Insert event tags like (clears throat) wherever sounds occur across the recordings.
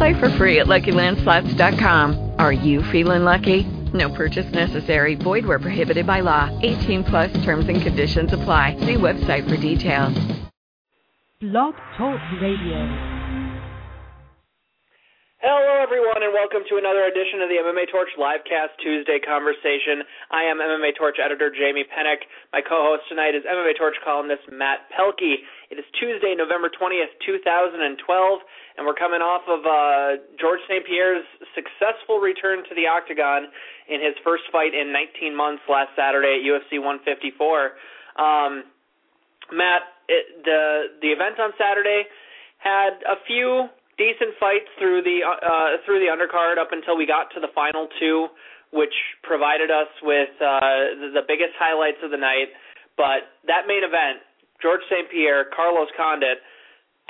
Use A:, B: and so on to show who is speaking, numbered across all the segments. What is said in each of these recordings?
A: Play for free at LuckyLandSlots.com. Are you feeling lucky? No purchase necessary. Void where prohibited by law. 18 plus terms and conditions apply. See website for details.
B: Blog Talk Radio.
C: Hello, everyone, and welcome to another edition of the MMA Torch Livecast Tuesday conversation. I am MMA Torch editor Jamie Penick. My co-host tonight is MMA Torch columnist Matt Pelkey. It is Tuesday, November 20th, 2012, and we're coming off of uh, George St. Pierre's successful return to the octagon in his first fight in 19 months last Saturday at UFC 154. Um, Matt, it, the the event on Saturday had a few decent fights through the uh, through the undercard up until we got to the final two, which provided us with uh, the biggest highlights of the night. But that main event, George St. Pierre, Carlos Condit,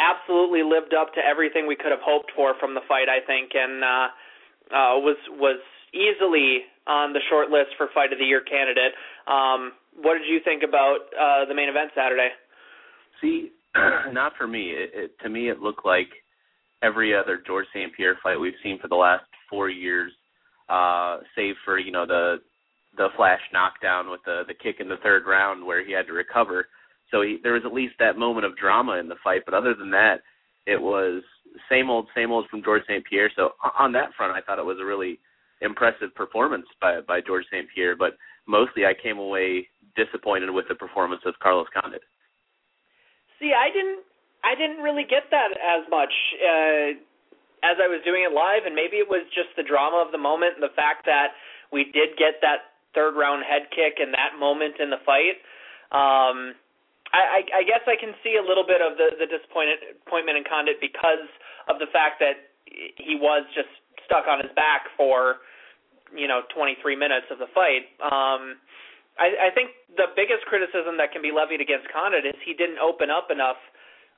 C: absolutely lived up to everything we could have hoped for from the fight. I think, and uh, uh, was was easily on the short list for fight of the year candidate. Um, what did you think about uh, the main event Saturday?
D: See, (clears throat) not for me. It, it, to me, it looked like every other George St. Pierre fight we've seen for the last four years, uh, save for you know the the flash knockdown with the the kick in the third round where he had to recover. So he, there was at least that moment of drama in the fight, but other than that, it was same old, same old from George St. Pierre. So on that front, I thought it was a really impressive performance by by George St. Pierre. But mostly, I came away disappointed with the performance of Carlos Condit.
C: See, I didn't I didn't really get that as much uh, as I was doing it live, and maybe it was just the drama of the moment and the fact that we did get that third round head kick in that moment in the fight. Um, I, I, guess I can see a little bit of the, the disappointment in Condit because of the fact that he was just stuck on his back for you know 23 minutes of the fight. Um, I, I think the biggest criticism that can be levied against Condit is he didn't open up enough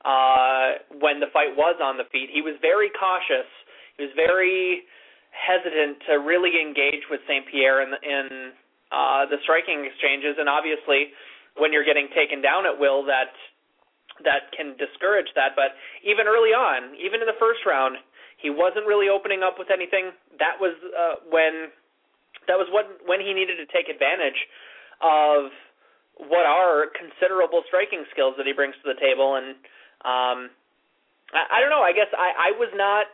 C: uh, when the fight was on the feet. He was very cautious. He was very hesitant to really engage with St. Pierre in, in uh, the striking exchanges, and obviously, when you're getting taken down at will, that that can discourage that. But even early on, even in the first round, he wasn't really opening up with anything. That was uh, when that was what when he needed to take advantage of what are considerable striking skills that he brings to the table and um, I, I don't know. I guess I, I was not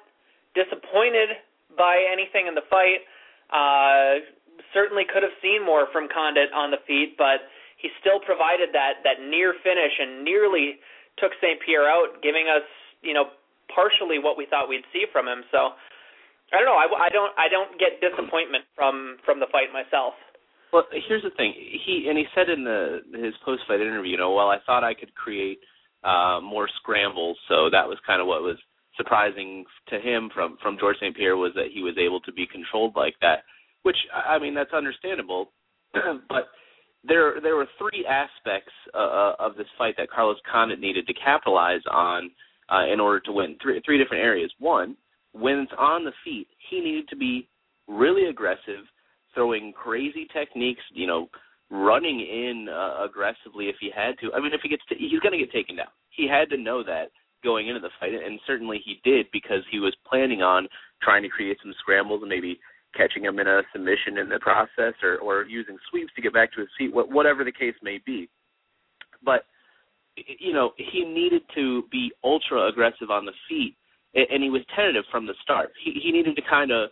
C: disappointed by anything in the fight. Uh, certainly could have seen more from Condit on the feet, but he still provided that that near finish and nearly took St. Pierre out, giving us you know partially what we thought we'd see from him. So I don't know. I, I don't I don't get disappointment from from the fight myself.
D: Well, here's the thing. He and he said in the his post fight interview, you know, well, I thought I could create uh, more scrambles. So that was kind of what was surprising to him from from George St. Pierre was that he was able to be controlled like that. Which I mean that's understandable, (clears throat) but there there were three aspects uh, uh, of this fight that Carlos Condit needed to capitalize on uh, in order to win. Three three different areas. One, when it's on the feet, he needed to be really aggressive, throwing crazy techniques. You know, running in uh, aggressively if he had to. I mean, if he gets, to, he's going to get taken down. He had to know that going into the fight, and certainly he did because he was planning on trying to create some scrambles and maybe catching him in a submission in the process, or or using sweeps to get back to his feet, whatever the case may be. But you know, he needed to be ultra aggressive on the feet, and he was tentative from the start. He he needed to kind of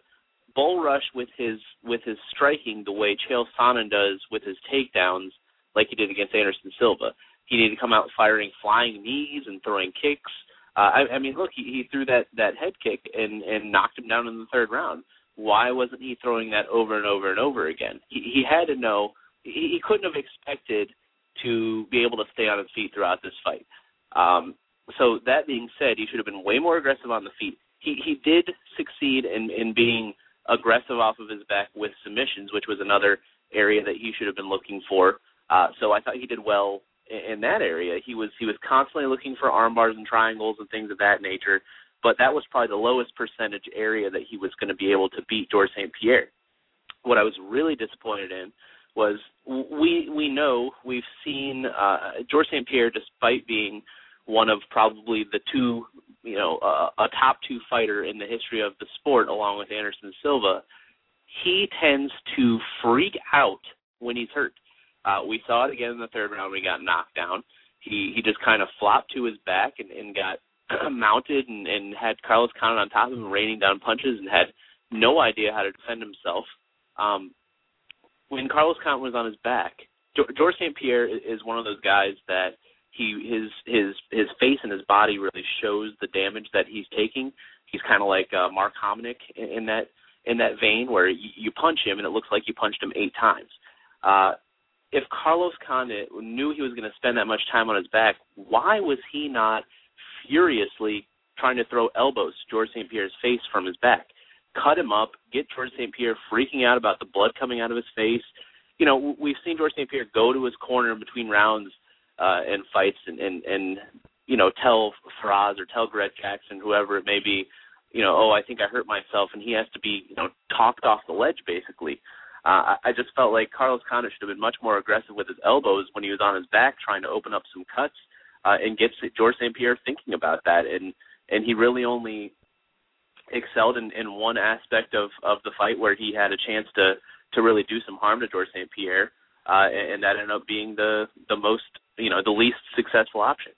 D: bull rush with his with his striking the way Chael Sonnen does with his takedowns, like he did against Anderson Silva. He needed to come out firing flying knees and throwing kicks. Uh, I, I mean, look, he, he threw that that head kick and and knocked him down in the third round. Why wasn't he throwing that over and over and over again? He, he had to know. He, he couldn't have expected to be able to stay on his feet throughout this fight. Um, so that being said, he should have been way more aggressive on the feet. He he did succeed in in being aggressive off of his back with submissions, which was another area that he should have been looking for. Uh, so I thought he did well in, in that area. He was he was constantly looking for arm bars and triangles and things of that nature. But that was probably the lowest percentage area that he was going to be able to beat George St. Pierre. What I was really disappointed in was we we know we've seen uh, George St. Pierre, despite being one of probably the two, you know, uh, a top two fighter in the history of the sport, along with Anderson Silva. He tends to freak out when he's hurt. Uh, we saw it again in the third round. We got knocked down. He he just kind of flopped to his back and, and got (clears throat) mounted and, and had Carlos Condit on top of him, raining down punches, and had no idea how to defend himself. Um, when Carlos Condit was on his back, George St. Pierre is one of those guys that he his his his face and his body really shows the damage that he's taking. He's kind of like uh, Mark Hominick in, in that in that vein, where you, you punch him and it looks like you punched him eight times. Uh, if Carlos Condit knew he was going to spend that much time on his back, why was he not furiously trying to throw elbows to George St. Pierre's face from his back? Cut him up, get George St. Pierre freaking out about the blood coming out of his face. You know, we've seen George St. Pierre go to his corner between rounds uh, and fights and, and and you know tell Firas or tell Greg Jackson, whoever it may be, you know, oh, I think I hurt myself, and he has to be you know talked off the ledge basically. Uh, I just felt like Carlos Condit should have been much more aggressive with his elbows when he was on his back, trying to open up some cuts uh, and get George St. Pierre thinking about that. And and he really only excelled in, in one aspect of of the fight where he had a chance to to really do some harm to George St. Pierre, uh, and, and that ended up being the the most you know the least successful option.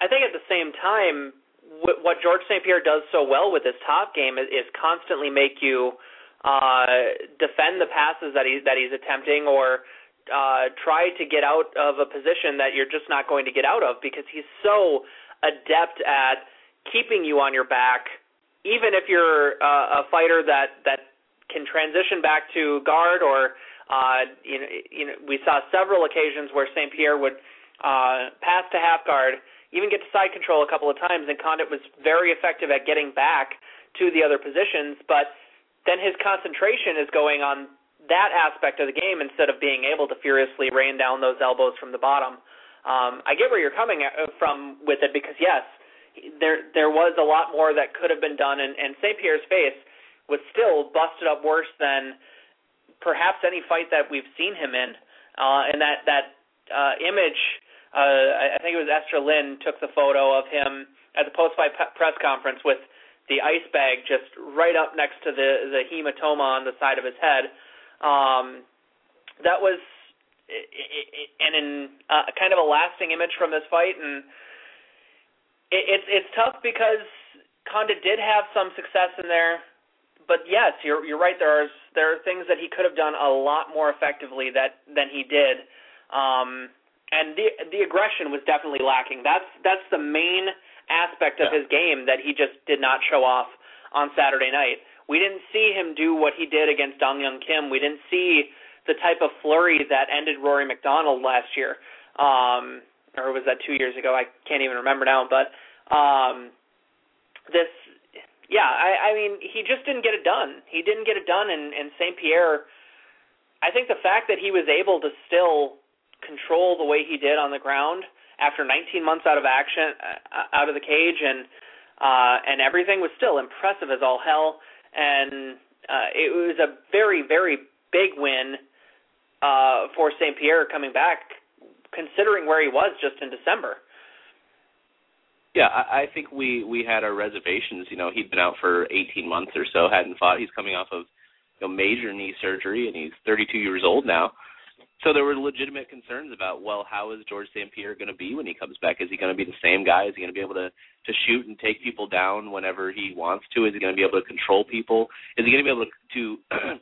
C: I think at the same time, what George St. Pierre does so well with his top game is, is constantly make you uh, defend the passes that he's that he's attempting or uh, try to get out of a position that you're just not going to get out of because he's so adept at keeping you on your back, even if you're uh, a fighter that that can transition back to guard or uh, you know you know we saw several occasions where St. Pierre would uh, pass to half guard, even get to side control a couple of times, and Condit was very effective at getting back to the other positions, but then his concentration is going on that aspect of the game instead of being able to furiously rain down those elbows from the bottom. Um, I get where you're coming uh, from with it because yes, there there was a lot more that could have been done, and, and St. Pierre's face was still busted up worse than perhaps any fight that we've seen him in. Uh, and that that uh, image, uh, I think it was Esther Lin took the photo of him at the post-fight press conference with the ice bag just right up next to the the hematoma on the side of his head. Um, that was and in uh, kind of a lasting image from this fight, and it's it's tough because Condit did have some success in there, but yes, you're you're right. There are there are things that he could have done a lot more effectively that than he did, um, and the the aggression was definitely lacking. That's that's the main aspect of yeah. his game that he just did not show off on Saturday night. We didn't see him do what he did against Dong Hyun Kim. We didn't see the type of flurry that ended Rory MacDonald last year. Um, or was that two years ago? I can't even remember now. But um, this, yeah, I, I mean, he just didn't get it done. He didn't get it done, and, and St. Pierre. I think the fact that he was able to still control the way he did on the ground after 19 months out of action, uh, out of the cage, and uh, and everything was still impressive as all hell. And uh, it was a very, very big win uh, for St. Pierre coming back, considering where he was just in December.
D: Yeah, I, I think we we had our reservations. You know, he'd been out for 18 months or so, hadn't fought. He's coming off of you know major knee surgery, and he's 32 years old now. So there were legitimate concerns about, well, how is George St. Pierre going to be when he comes back? Is he going to be the same guy? Is he going to be able to to shoot and take people down whenever he wants to? Is he going to be able to control people? Is he going to be able to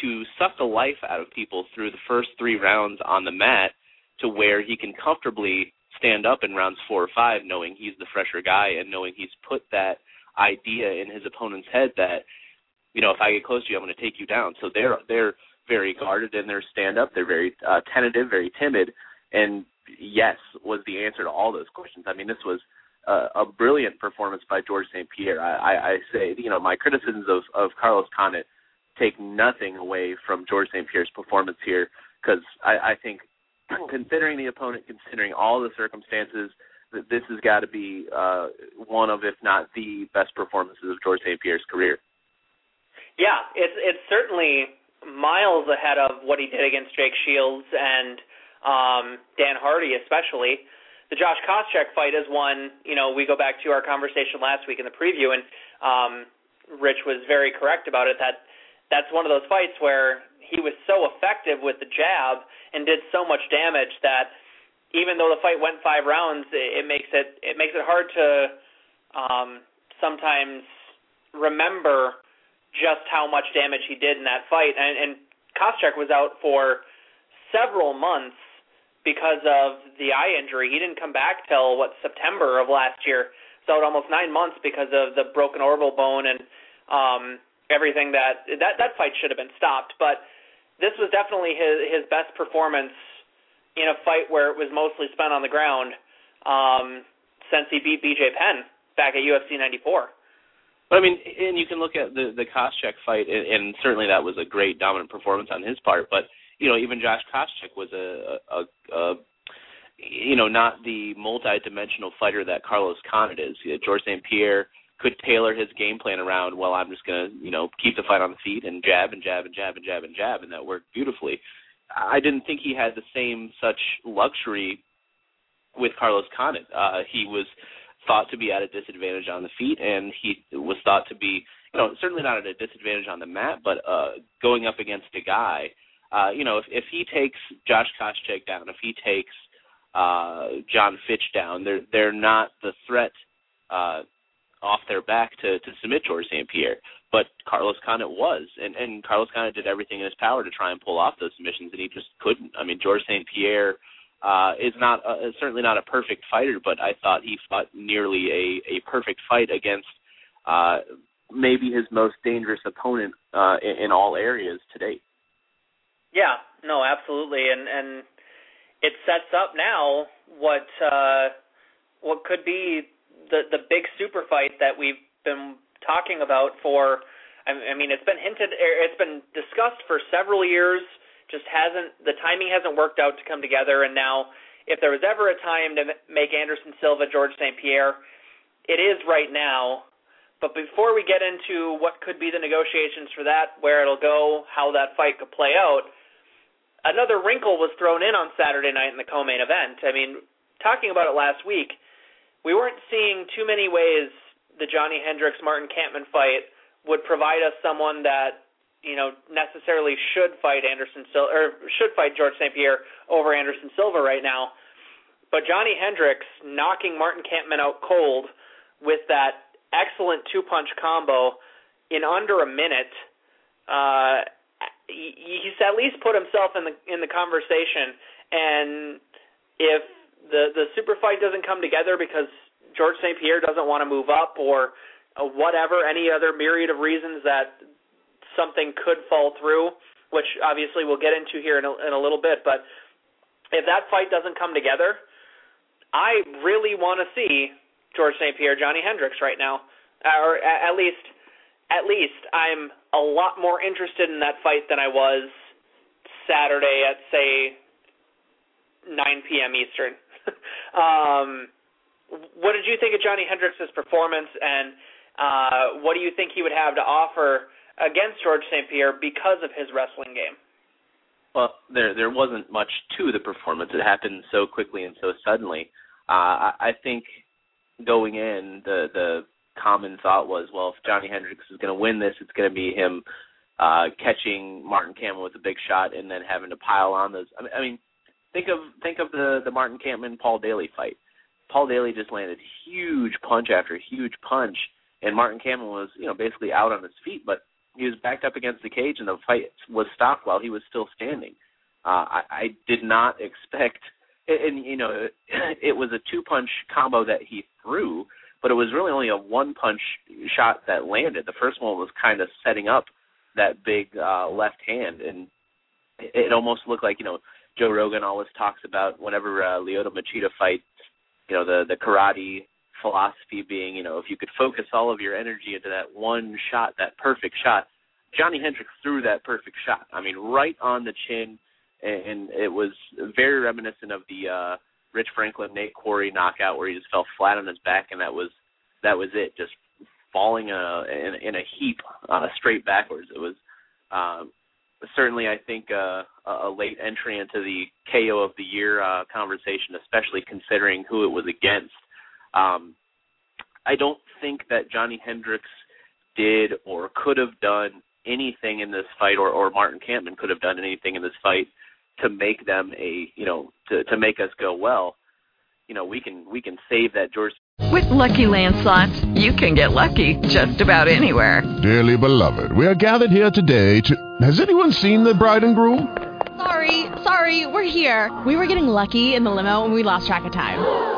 D: to suck the life out of people through the first three rounds on the mat to where he can comfortably stand up in rounds four or five, knowing he's the fresher guy and knowing he's put that idea in his opponent's head that, you know, if I get close to you, I'm going to take you down. So they're they're very guarded in their stand up. They're very uh, tentative, very timid, and yes was the answer to all those questions. I mean, this was a, a brilliant performance by George St. Pierre. I, I, I say, you know, my criticisms of, of Carlos Condit take nothing away from George St. Pierre's performance here because I, I think, (clears throat) considering the opponent, considering all the circumstances, that this has got to be uh, one of, if not the best performances of George St. Pierre's career.
C: Yeah, it's it's certainly miles ahead of what he did against Jake Shields and um, Dan Hardy, especially the Josh Koscheck fight is one, you know, we go back to our conversation last week in the preview, and um, Rich was very correct about it. That that's one of those fights where he was so effective with the jab and did so much damage that even though the fight went five rounds, it, it makes it it makes it hard to um, sometimes remember just how much damage he did in that fight. And, and Koscheck was out for several months because of the eye injury. He didn't come back till what September of last year. So almost nine months because of the broken orbital bone and um, everything that that that fight should have been stopped. But this was definitely his his best performance in a fight where it was mostly spent on the ground um, since he beat BJ Penn back at UFC 94.
D: But I mean, and you can look at the the Koscheck fight, and, and certainly that was a great dominant performance on his part. But you know, even Josh Koscheck was a, a, a you know, not the multi-dimensional fighter that Carlos Condit is. George St. Pierre could tailor his game plan around, well, I'm just to, you know, keep the fight on the feet and jab and jab and jab and jab and jab, and that worked beautifully. I didn't think he had the same such luxury with Carlos Condit. Uh, he was thought to be at a disadvantage on the feet, and he was thought to be, you know, certainly not at a disadvantage on the mat, but uh, going up against a guy – uh, you know, if if he takes Josh Koscheck down, if he takes uh, Jon Fitch down, they're they're not the threat uh, off their back to to submit George St. Pierre. But Carlos Condit was, and and Carlos Condit did everything in his power to try and pull off those submissions, and he just couldn't. I mean, George St. Pierre uh, is not uh, certainly not a perfect fighter, but I thought he fought nearly a a perfect fight against. Uh, maybe his most dangerous opponent uh, in, in all areas to date.
C: Yeah, no, absolutely, and and it sets up now what uh, what could be the the big super fight that we've been talking about for. I mean, it's been hinted, er, it's been discussed for several years. Just hasn't the timing hasn't worked out to come together, and now if there was ever a time to make Anderson Silva George St. Pierre, it is right now. But before we get into what could be the negotiations for that, where it'll go, how that fight could play out, another wrinkle was thrown in on Saturday night in the co-main event. I mean, talking about it last week, we weren't seeing too many ways the Johnny Hendricks Martin Kampmann fight would provide us someone that you know necessarily should fight Anderson Silva or should fight George St. Pierre over Anderson Silva right now. But Johnny Hendricks knocking Martin Kampmann out cold with that excellent two punch combo in under a minute uh, he's at least put himself in the in the conversation. And if the the super fight doesn't come together because George St. Pierre doesn't want to move up or uh, whatever, any other myriad of reasons that something could fall through, which obviously we'll get into here in a, in a little bit. But if that fight doesn't come together, I really want to see George St. Pierre, Johnny Hendricks right now, or at least at least I'm a lot more interested in that fight than I was Saturday at say 9 p.m. Eastern. (laughs) um, what did you think of Johnny Hendricks' performance, and uh, what do you think he would have to offer against George St. Pierre because of his wrestling game?
D: Well, there there wasn't much to the performance. It happened so quickly and so suddenly. Uh, I, I think going in, the the common thought was, well, if Johnny Hendricks is going to win this, it's going to be him uh, catching Martin Kampmann with a big shot and then having to pile on those. I mean, I mean think of think of the the Martin Kampmann Paul Daley fight. Paul Daley just landed huge punch after huge punch, and Martin Kampmann was you know basically out on his feet, but he was backed up against the cage, and the fight was stopped while he was still standing. Uh, I, I did not (laughs) expect and you know, (clears throat) it was a two punch combo that he threw, but it was really only a one punch shot that landed. The first one was kind of setting up that big uh, left hand, and it, it almost looked like you know Joe Rogan always talks about whenever uh, Lyoto Machida fights, you know the the karate philosophy being you know if you could focus all of your energy into that one shot, that perfect shot. Johnny Hendricks threw that perfect shot. I mean, right on the chin, and it was very reminiscent of the uh Rich Franklin Nate Quarry knockout where he just fell flat on his back and that was that was it, just falling uh, in, in a heap uh, straight backwards. It was um, certainly, I think, uh, a late entry into the KO of the year uh, conversation, especially considering who it was against. Um, I don't think that Johnny Hendricks did or could have done anything in this fight, or, or Martin Kampmann could have done anything in this fight to make them a, you know, to to make us go well. You know, we can we can save that George
A: With Lucky Land slots, you can get lucky just about anywhere.
E: Dearly beloved, we are gathered here today to. Has anyone seen the bride and groom?
F: Sorry, sorry, we're here. We were getting lucky in the limo and we lost track of time.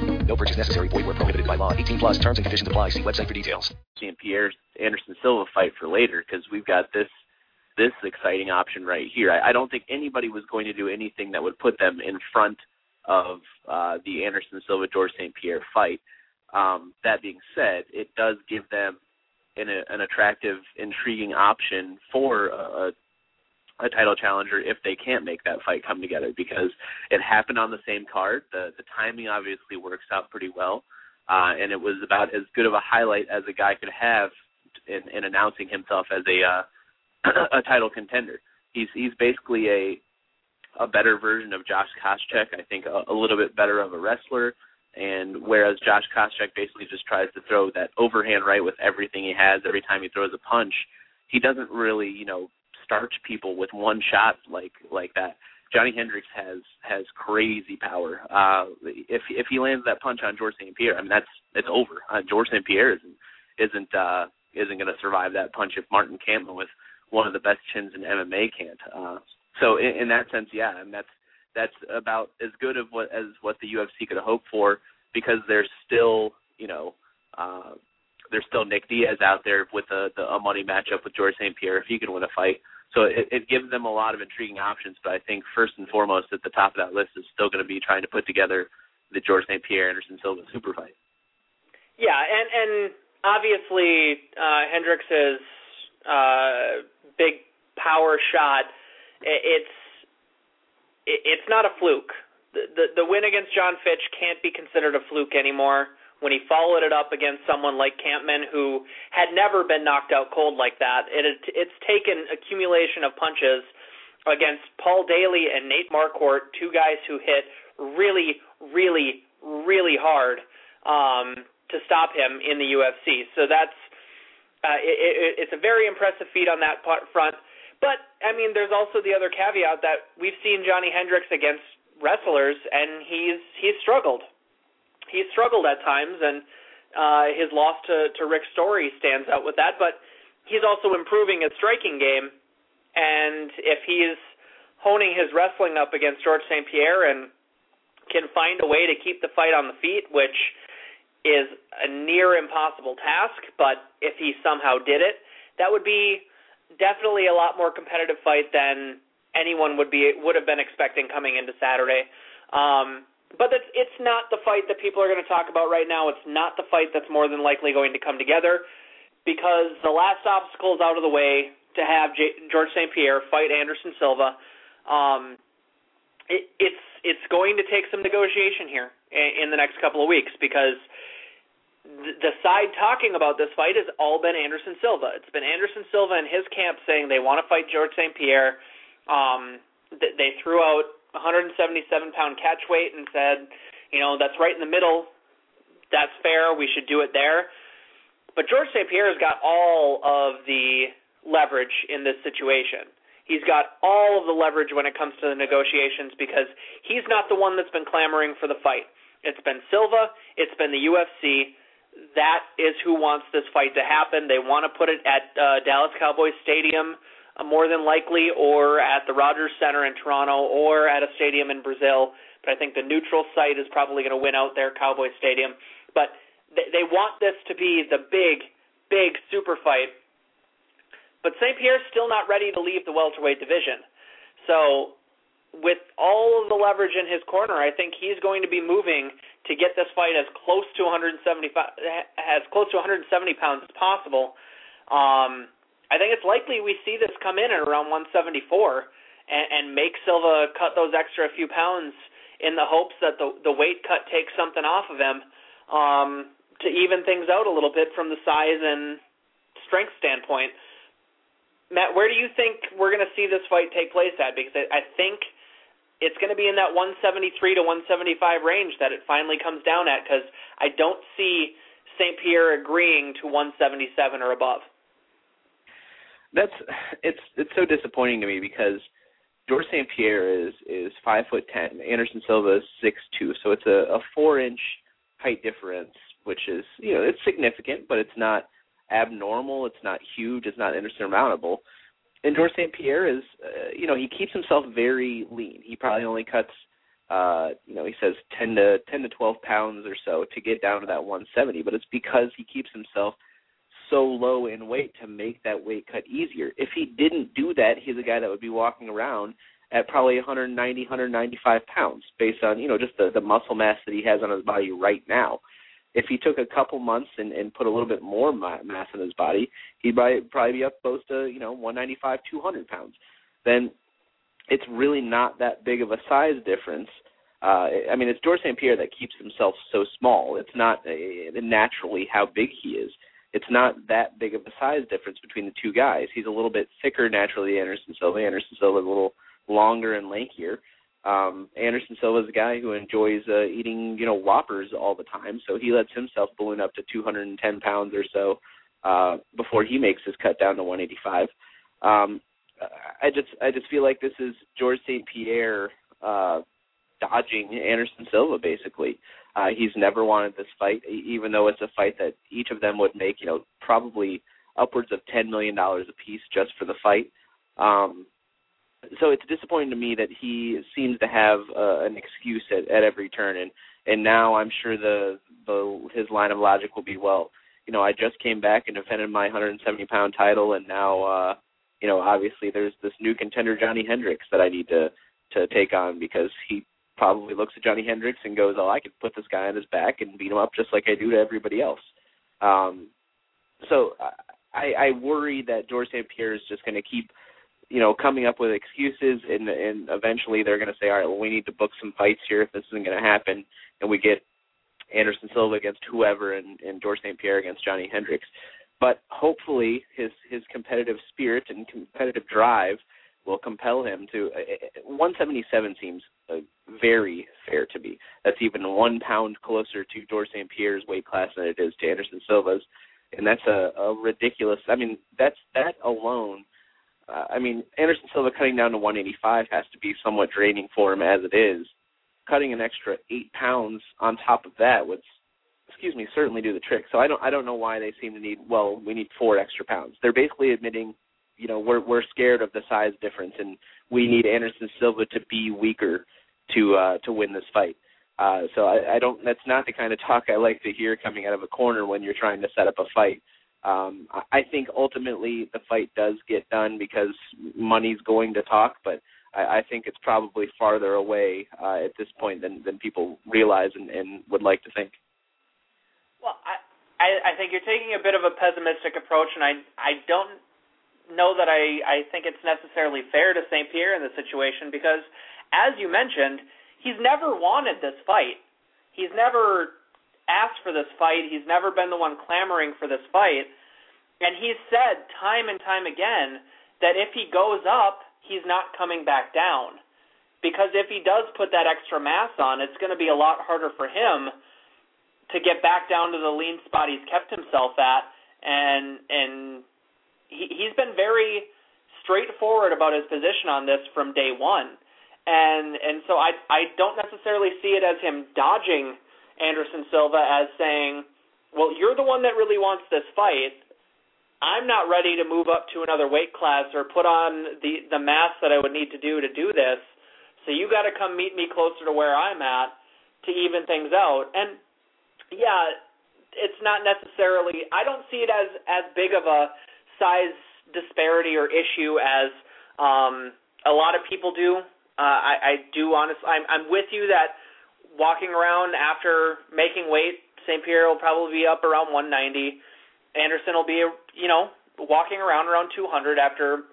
G: No purchase necessary. Void where prohibited by law. 18 plus terms and conditions apply. See website for details.
D: St. Pierre Anderson Silva fight for later because we've got this this exciting option right here. I, I don't think anybody was going to do anything that would put them in front of uh, the Anderson Silva George St. Pierre fight. Um, that being said, it does give them an, an attractive, intriguing option for a, a title challenger if they can't make that fight come together because it happened on the same card. The the timing obviously works out pretty well, uh, and it was about as good of a highlight as a guy could have in, in announcing himself as a uh, (clears throat) a title contender. He's he's basically a a better version of Josh Koscheck. I think a, a little bit better of a wrestler. And whereas Josh Koscheck basically just tries to throw that overhand right with everything he has every time he throws a punch, he doesn't really, you know, starch people with one shot like like that. Johnny Hendricks has has crazy power. Uh, if if he lands that punch on George St. Pierre, I mean that's it's over. Uh, George St. Pierre isn't isn't uh, isn't going to survive that punch if Martin Kampmann with one of the best chins in MMA can't. Uh, so in, in that sense, yeah, and that's that's about as good of what as what the UFC could hope for because there's still you know uh, there's still Nick Diaz out there with a, the, a money matchup with George St. Pierre if he can win a fight. So it, it gives them a lot of intriguing options. But I think first and foremost at the top of that list is still going to be trying to put together the George St. Pierre Anderson Silva super fight.
C: Yeah, and and obviously uh, uh, big power shot. It's it's not a fluke. The, the the win against Jon Fitch can't be considered a fluke anymore. When he followed it up against someone like Kampmann, who had never been knocked out cold like that, it it's taken accumulation of punches against Paul Daley and Nate Marquardt, two guys who hit really, really, really hard um, to stop him in the UFC. So that's uh, it, it, it's a very impressive feat on that front. But I mean, there's also the other caveat that we've seen Johnny Hendricks against wrestlers, and he's he's struggled. He's struggled at times, and uh, his loss to to Rick Story stands out with that. But he's also improving his striking game, and if he's honing his wrestling up against George St. Pierre and can find a way to keep the fight on the feet, which is a near impossible task, but if he somehow did it, that would be definitely a lot more competitive fight than anyone would be would have been expecting coming into Saturday. Um, but it's it's not the fight that people are going to talk about right now. It's not the fight that's more than likely going to come together because the last obstacle is out of the way to have J- George St. Pierre fight Anderson Silva. Um, it, it's it's going to take some negotiation here. in, in the next couple of weeks because the side talking about this fight has all been Anderson Silva. It's been Anderson Silva and his camp saying they want to fight George St. Pierre. Um, they threw out 177 pound catch weight and said, you know, that's right in the middle. That's fair. We should do it there. But George St. Pierre has got all of the leverage in this situation. He's got all of the leverage when it comes to the negotiations because he's not the one that's been clamoring for the fight. It's been Silva, it's been the UFC that is who wants this fight to happen. They want to put it at uh, Dallas Cowboys Stadium, more than likely, or at the Rogers Center in Toronto, or at a stadium in Brazil. But I think the neutral site is probably going to win out there, Cowboys Stadium. But they, they want this to be the big, big super fight. But St. Pierre's still not ready to leave the welterweight division. So with all of the leverage in his corner, I think he's going to be moving to get this fight as close to 175, as close to 170 pounds as possible. Um, I think it's likely we see this come in at around 174 and, and make Silva cut those extra few pounds in the hopes that the the weight cut takes something off of him um, to even things out a little bit from the size and strength standpoint. Matt, where do you think we're going to see this fight take place at? Because I, I think it's going to be in that 173 to 175 range that it finally comes down at because I don't see St. Pierre agreeing to 177 or above.
D: That's it's it's so disappointing to me because George St. Pierre is is five foot ten. Anderson Silva is six two, so it's a, a four inch height difference, which is you know it's significant, but it's not abnormal. It's not huge. It's not insurmountable and George St. Pierre is, uh, you know, he keeps himself very lean. He probably only cuts, uh, you know, he says 10 to 10 to 12 pounds or so to get down to that 170. But it's because he keeps himself so low in weight to make that weight cut easier. If he didn't do that, he's a guy that would be walking around at probably 190, 195 pounds, based on you know just the the muscle mass that he has on his body right now if he took a couple months and, and put a little bit more mass in his body, he'd probably, probably be up close to you know 195, 200 pounds. Then it's really not that big of a size difference. Uh, I mean, it's George St. Pierre that keeps himself so small. It's not uh, naturally how big he is. It's not that big of a size difference between the two guys. He's a little bit thicker naturally, Anderson Silva. Anderson Silva is a little longer and lankier. Um, Anderson Silva is a guy who enjoys uh, eating, you know, whoppers all the time, so he lets himself balloon up to 210 pounds or so uh, before he makes his cut down to 185. Um, I just, I just feel like this is George St. Pierre uh, dodging Anderson Silva. Basically, uh, he's never wanted this fight, even though it's a fight that each of them would make, you know, probably upwards of 10 million dollars a piece just for the fight. Um, so it's disappointing to me that he seems to have uh, an excuse at, at every turn, and and now I'm sure the the his line of logic will be well. You know, I just came back and defended my 170 pound title, and now uh, you know obviously there's this new contender Johnny Hendricks that I need to to take on because he probably looks at Johnny Hendricks and goes, "Oh, I could put this guy on his back and beat him up just like I do to everybody else." Um, so I, I worry that George St. Pierre is just going to keep you know, coming up with excuses, and and eventually they're going to say, all right, well, we need to book some fights here if this isn't going to happen, and we get Anderson Silva against whoever, and, and George St. Pierre against Johnny Hendricks. But hopefully, his his competitive spirit and competitive drive will compel him to. Uh, 177 seems uh, very fair to me. That's even one pound closer to George St. Pierre's weight class than it is to Anderson Silva's, and that's a, a ridiculous. I mean, that's that alone uh, I mean, Anderson Silva cutting down to 185 has to be somewhat draining for him as it is. Cutting an extra eight pounds on top of that would, excuse me, certainly do the trick. So I don't, I don't know why they seem to need. Well, we need four extra pounds. They're basically admitting, you know, we're we're scared of the size difference, and we need Anderson Silva to be weaker to uh, to win this fight. Uh, so I, I don't. That's not the kind of talk I like to hear coming out of a corner when you're trying to set up a fight. Um, I think ultimately the fight does get done because money's going to talk, but I, I think it's probably farther away uh, at this point than than people realize and, and would like to think.
C: Well, I, I I think you're taking a bit of a pessimistic approach, and I I don't know that I I think it's necessarily fair to St. Pierre in this situation because, as you mentioned, he's never wanted this fight. he's never asked for this fight. He's never been the one clamoring for this fight. And he's said time and time again that if he goes up, he's not coming back down. Because if he does put that extra mass on, it's going to be a lot harder for him to get back down to the lean spot he's kept himself at. And and he, he's been very straightforward about his position on this from day one. And and so I I don't necessarily see it as him dodging Anderson Silva as saying, "Well, you're the one that really wants this fight. I'm not ready to move up to another weight class or put on the the mass that I would need to do to do this. So you got to come meet me closer to where I'm at to even things out." And yeah, it's not necessarily. I don't see it as as big of a size disparity or issue as um, a lot of people do. Uh, I, I do honestly. I'm, I'm with you that walking around after making weight, St. Pierre will probably be up around 190. Anderson will be, you know, walking around around 200 after,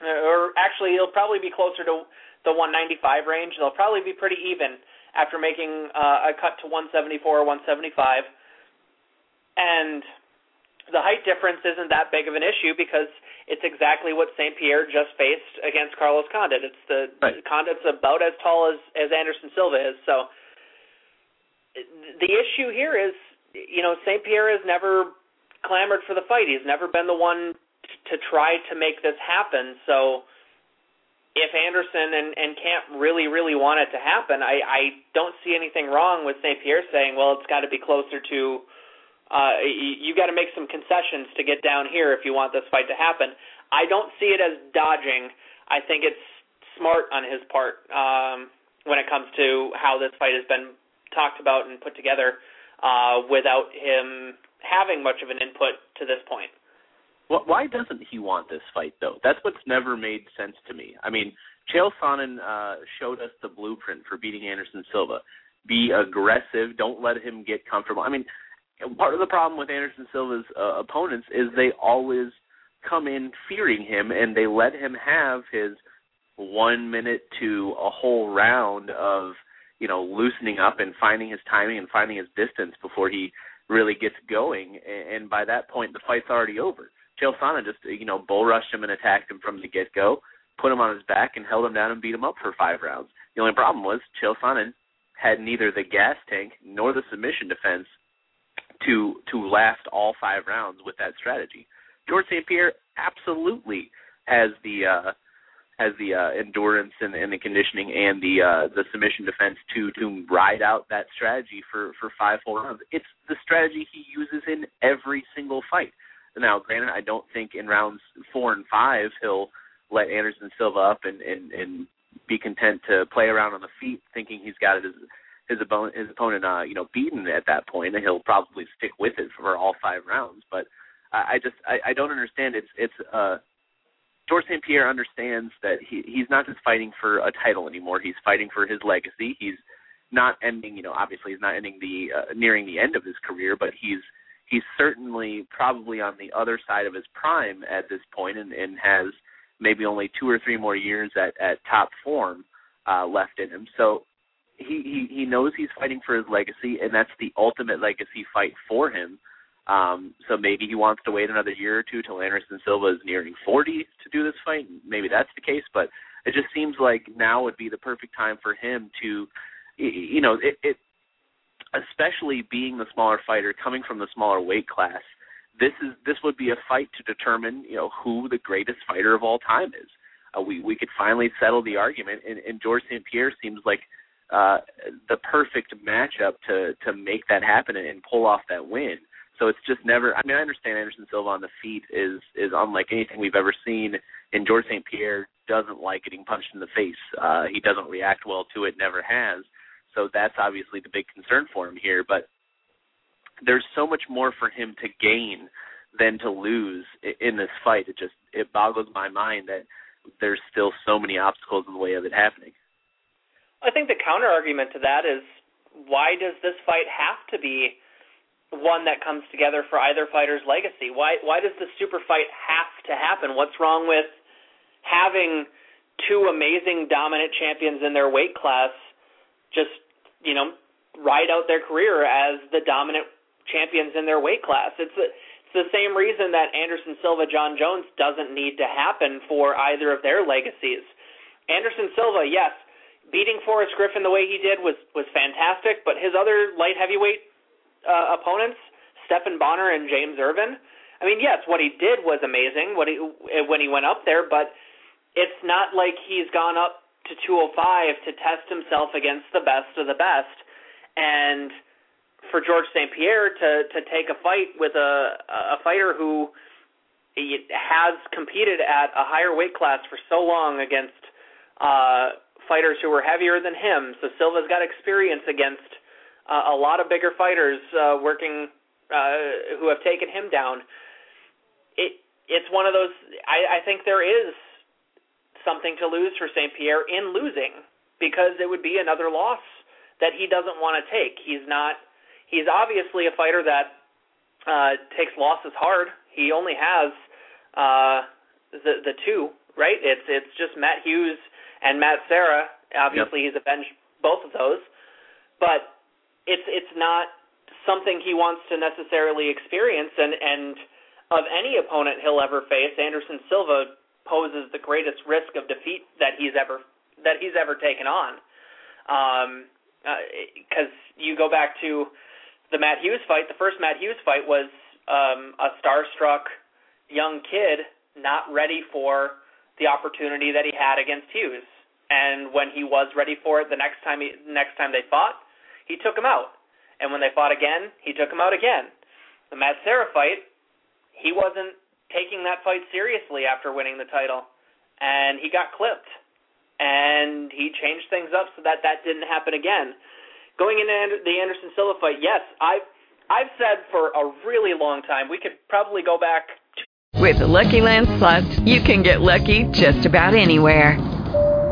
C: or actually, he'll probably be closer to the 195 range. They'll probably be pretty even after making uh, a cut to 174 or 175. And the height difference isn't that big of an issue because it's exactly what St. Pierre just faced against Carlos Condit. It's the right. Condit's about as tall as as Anderson Silva is. So the issue here is, you know, St. Pierre has never clamored for the fight. He's never been the one to try to make this happen. So if Anderson and, and Camp really, really want it to happen, I, I don't see anything wrong with St. Pierre saying, well, it's got to be closer to, uh, you, you got to make some concessions to get down here if you want this fight to happen. I don't see it as dodging. I think it's smart on his part um, when it comes to how this fight has been talked about and put together uh, without him having much of an input to this point.
D: why doesn't he want this fight though? That's what's never made sense to me. I mean, Chael Sonnen uh, showed us the blueprint for beating Anderson Silva. Be aggressive. Don't let him get comfortable. I mean, part of the problem with Anderson Silva's uh, opponents is they always come in fearing him and they let him have his one minute to a whole round of you know loosening up and finding his timing and finding his distance before he really gets going, and by that point the fight's already over. Chael Sonnen just you know bull rushed him and attacked him from the get go, put him on his back and held him down and beat him up for five rounds. The only problem was Chael Sonnen had neither the gas tank nor the submission defense to to last all five rounds with that strategy. George St. Pierre absolutely has the uh has the uh, endurance and, and the conditioning and the uh, the submission defense to to ride out that strategy for for five full rounds. It's the strategy he uses in every single fight. Now, granted, I don't think in rounds four and five he'll let Anderson Silva up and and and be content to play around on the feet, thinking he's got his his opponent his opponent uh you know beaten at that point, and he'll probably stick with it for all five rounds. But I, I just I, I don't understand. It's it's uh George St. Pierre understands that he he's not just fighting for a title anymore. He's fighting for his legacy. He's not ending, you know, obviously he's not ending the uh, nearing the end of his career, but he's he's certainly probably on the other side of his prime at this point and, and has maybe only two or three more years at at top form uh left in him. So he he knows he's fighting for his legacy and that's the ultimate legacy fight for him. Um, so maybe he wants to wait another year or two till Anderson Silva is nearing 40 to do this fight. Maybe that's the case, but it just seems like now would be the perfect time for him to, you know, it, it especially being the smaller fighter coming from the smaller weight class. This is this would be a fight to determine, you know, who the greatest fighter of all time is. Uh, we we could finally settle the argument, and, and George St. Pierre seems like uh, the perfect matchup to to make that happen and, and pull off that win. So it's just never. I mean, I understand Anderson Silva on the feet is is unlike anything we've ever seen, and George St. Pierre doesn't like getting punched in the face. Uh, he doesn't react well to it, never has. So that's obviously the big concern for him here. But there's so much more for him to gain than to lose in this fight. It just it boggles my mind that there's still so many obstacles in the way of it happening.
C: I think the counter argument to that is why does this fight have to be one that comes together for either fighter's legacy. Why why does the super fight have to happen? What's wrong with having two amazing dominant champions in their weight class just, you know, ride out their career as the dominant champions in their weight class. It's the, it's the same reason that Anderson Silva Jon Jones doesn't need to happen for either of their legacies. Anderson Silva, yes, beating Forrest Griffin the way he did was was fantastic, but his other light heavyweight uh, opponents, Stephan Bonnar and James Irvin, I mean, yes, what he did was amazing when he when he went up there, but it's not like he's gone up to 205 to test himself against the best of the best. And for George St. Pierre to to take a fight with a a fighter who has competed at a higher weight class for so long against uh fighters who were heavier than him. So Silva's got experience against uh, a lot of bigger fighters uh working uh who have taken him down it it's one of those. I, I think there is something to lose for St. Pierre in losing because it would be another loss that he doesn't want to take. He's not. He's obviously a fighter that uh, takes losses hard. He only has uh, the the two, right? It's it's just Matt Hughes and Matt Serra. Obviously, yep. he's avenged both of those, but it's it's not something he wants to necessarily experience. And and of any opponent he'll ever face, Anderson Silva poses the greatest risk of defeat that he's ever that he's ever taken on. Because um, uh, you go back to the Matt Hughes fight. The first Matt Hughes fight was um, a starstruck young kid not ready for the opportunity that he had against Hughes. And when he was ready for it, the next time he, next time they fought, he took him out. And when they fought again, he took him out again. The Matt Serra fight, he wasn't taking that fight seriously after winning the title, and he got clipped. And he changed things up so that that didn't happen again. Going into the Anderson Silva fight, yes, I've I've said for a really long time we could probably go back.
A: To- With the Lucky Land Slots, you can get lucky just about anywhere.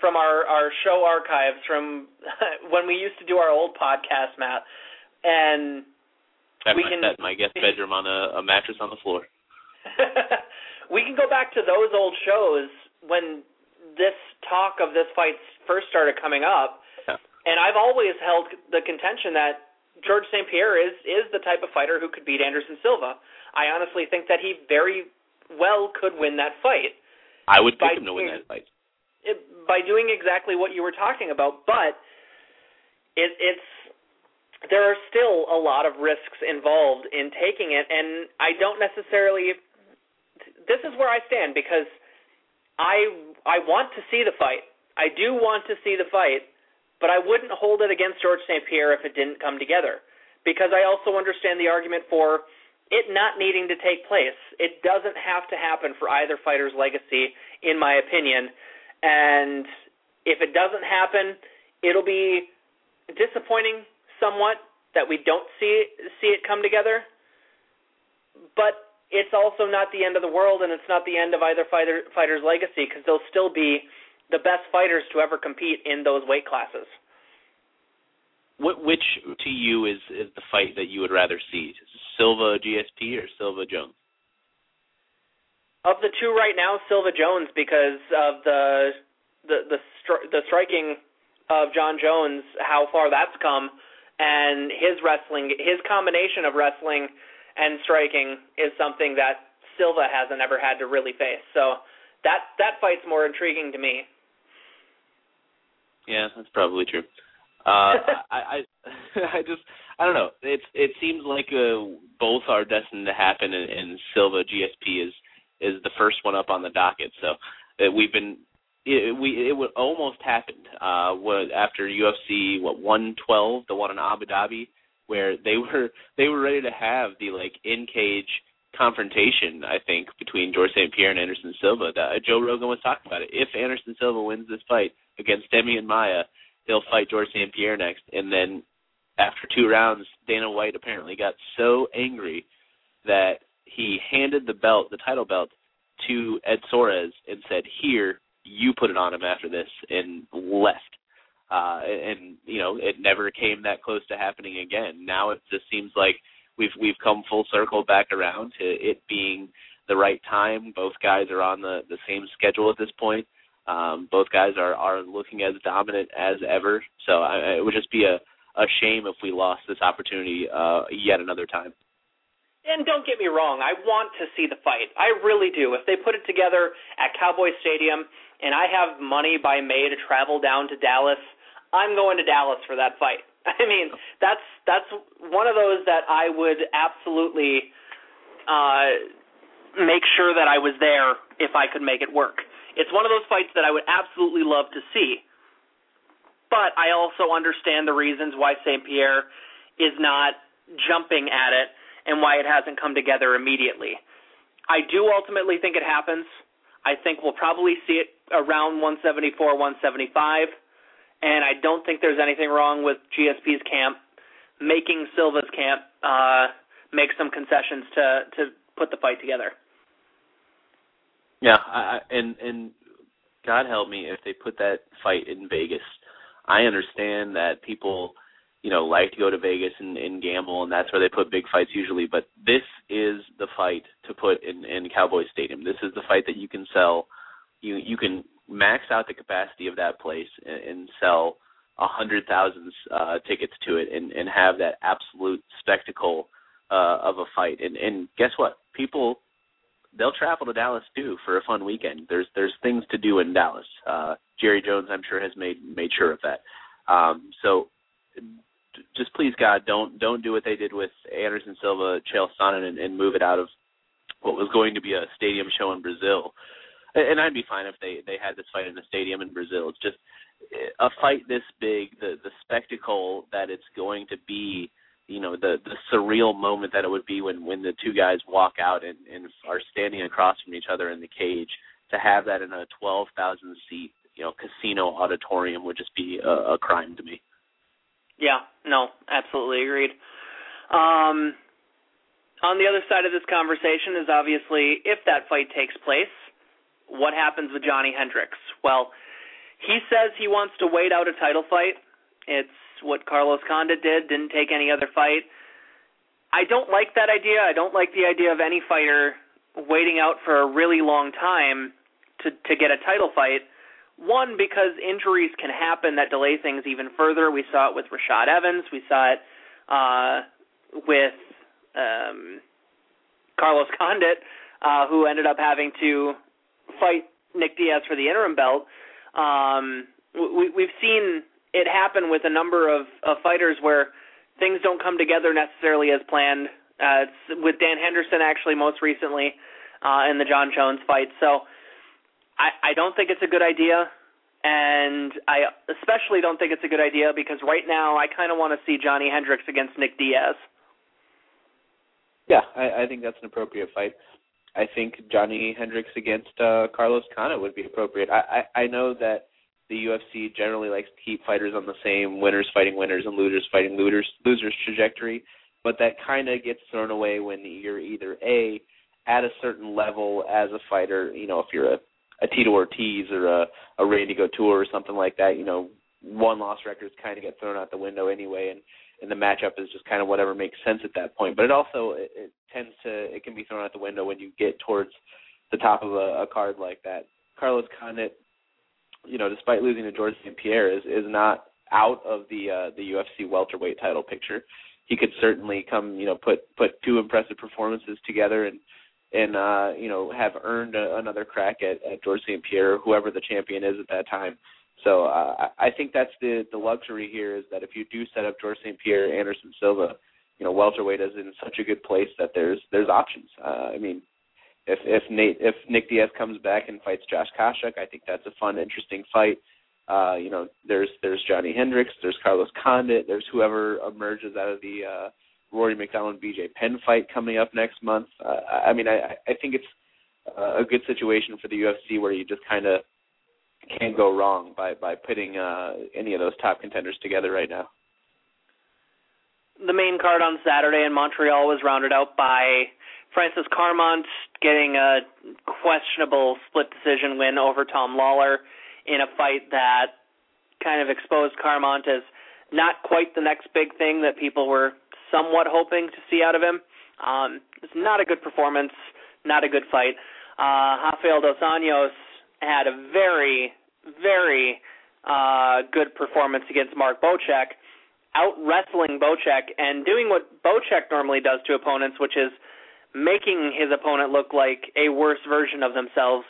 C: from our our show archives from (laughs) when we used to do our old podcast, Matt. And we can
D: my guest (laughs) bedroom on a, a mattress on the floor. (laughs)
C: we can go back to those old shows when this talk of this fight first started coming up.
D: Yeah.
C: And I've always held the contention that George St. Pierre is is the type of fighter who could beat Anderson Silva. I honestly think that he very well could win that fight.
D: I would pick him to win that fight
C: by doing exactly what you were talking about, but it, it's there are still a lot of risks involved in taking it, and I don't necessarily. This is where I stand because I I want to see the fight. I do want to see the fight, but I wouldn't hold it against George St. Pierre if it didn't come together, because I also understand the argument for it not needing to take place. It doesn't have to happen for either fighter's legacy, in my opinion. And if it doesn't happen, it'll be disappointing somewhat that we don't see see it come together. But it's also not the end of the world, and it's not the end of either fighter fighter's legacy because they'll still be the best fighters to ever compete in those weight classes.
D: Which to you is is the fight that you would rather see, Silva GSP or Silva Jones?
C: Of the two right now, Silva Jones because of the the the, stri- the striking of Jon Jones, how far that's come, and his wrestling, his combination of wrestling and striking is something that Silva hasn't ever had to really face. So that that fight's more intriguing to me.
D: Yeah, that's probably true. Uh, (laughs) I, I (laughs) I just I don't know. It's it seems like uh, both are destined to happen, and, and Silva GSP is is the first one up on the docket. So uh, we've been it, we it would almost happened uh what after UFC what 112 the one in Abu Dhabi where they (laughs) were they were ready to have the like in cage confrontation I think between George St Pierre and Anderson Silva that uh, Joe Rogan was talking about it if Anderson Silva wins this fight against Demian Maia, he'll fight George St Pierre next and then after two rounds, Dana White apparently got so angry that he handed the belt, the title belt, to Ed Soares and said, "Here, you put it on him after this," and left. Uh, and you know, it never came that close to happening again. Now it just seems like we've we've come full circle back around to it being the right time. Both guys are on the the same schedule at this point. Um, both guys are are looking as dominant as ever. So I, it would just be a a shame if we lost this opportunity uh, yet another time.
C: And don't get me wrong, I want to see the fight. I really do. If they put it together at Cowboy Stadium and I have money by May to travel down to Dallas, I'm going to Dallas for that fight. (laughs) I mean, that's that's one of those that I would absolutely uh make sure that I was there if I could make it work. It's one of those fights that I would absolutely love to see. But I also understand the reasons why St. Pierre is not jumping at it and why it hasn't come together immediately. I do ultimately think it happens. I think we'll probably see it around 174, 175, and I don't think there's anything wrong with GSP's camp making Silva's camp uh, make some concessions to to put the fight together.
D: Yeah, I, and and God help me if they put that fight in Vegas. I understand that people you know like to go to Vegas and, and gamble, and that's where they put big fights usually. But this is the fight to put in in Cowboy Stadium. This is the fight that you can sell. You you can max out the capacity of that place and, and sell a hundred thousand uh, tickets to it, and and have that absolute spectacle uh, of a fight. And and guess what? People they'll travel to Dallas too for a fun weekend. There's there's things to do in Dallas. Uh, Jerry Jones, I'm sure, has made made sure of that. Um, so just please God, don't don't do what they did with Anderson Silva, Chael Sonnen, and, and move it out of what was going to be a stadium show in Brazil. And I'd be fine if they they had this fight in a stadium in Brazil. It's just eh, a fight this big, the the spectacle that it's going to be. You know the the surreal moment that it would be when when the two guys walk out and, and are standing across from each other in the cage. To have that in a twelve thousand seat you know casino auditorium would just be a, a crime to me.
C: Yeah, no, absolutely agreed. Um, on the other side of this conversation is obviously if that fight takes place, what happens with Johnny Hendricks? Well, he says he wants to wait out a title fight. It's what Carlos Condit did, didn't take any other fight. I don't like that idea. I don't like the idea of any fighter waiting out for a really long time to to get a title fight one, because injuries can happen that delay things even further. We saw it with Rashad Evans. We saw it uh, with um, Carlos (laughs) Condit, uh, who ended up having to fight Nick Diaz for the interim belt. Um, we, we've seen it happen with a number of, of fighters where things don't come together necessarily as planned. Uh, it's with Dan Henderson actually most recently uh, in the Jon Jones fight. So I, I don't think it's a good idea, and I especially don't think it's a good idea because right now I kind of want to see Johnny Hendricks against Nick Diaz.
D: Yeah, I, I think that's an appropriate fight. I think Johnny Hendricks against uh, Carlos Condit would be appropriate. I, I I know that the UFC generally likes to keep fighters on the same winners fighting winners and losers fighting losers losers trajectory, but that kind of gets thrown away when you're either a at a certain level as a fighter. You know, if you're a a Tito Ortiz or a, a Randy Couture or something like that, you know, one loss records kind of get thrown out the window anyway, and and the matchup is just kind of whatever makes sense at that point. But it also it, it tends to it can be thrown out the window when you get towards the top of a, a card like that. Carlos Condit, you know, despite losing to George St. Pierre, is is not out of the uh, the UFC welterweight title picture. He could certainly come, you know, put put two impressive performances together and and uh, you know have earned a, another crack at, at George St. Pierre, whoever the champion is at that time. So uh, I think that's the the luxury here is that if you do set up George St. Pierre, Anderson Silva, you know welterweight is in such a good place that there's there's options. Uh, I mean, if if Nate if Nick Diaz comes back and fights Josh Koscheck, I think that's a fun, interesting fight. Uh, you know, there's there's Johnny Hendricks, there's Carlos Condit, there's whoever emerges out of the uh, Rory MacDonald BJ Penn fight coming up next month. Uh, I mean, I, I think it's a good situation for the UFC where you just kind of can't go wrong by by putting uh, any of those top contenders together right now.
C: the main card on Saturday in Montreal was rounded out by Francis Carmont getting a questionable split decision win over Tom Lawlor in a fight that kind of exposed Carmont as not quite the next big thing that people were somewhat hoping to see out of him. Um, it's not a good performance, not a good fight. Uh, Rafael dos Anjos had a very, very uh, good performance against Mark Bocek, out wrestling Bocek and doing what Bocek normally does to opponents, which is making his opponent look like a worse version of themselves.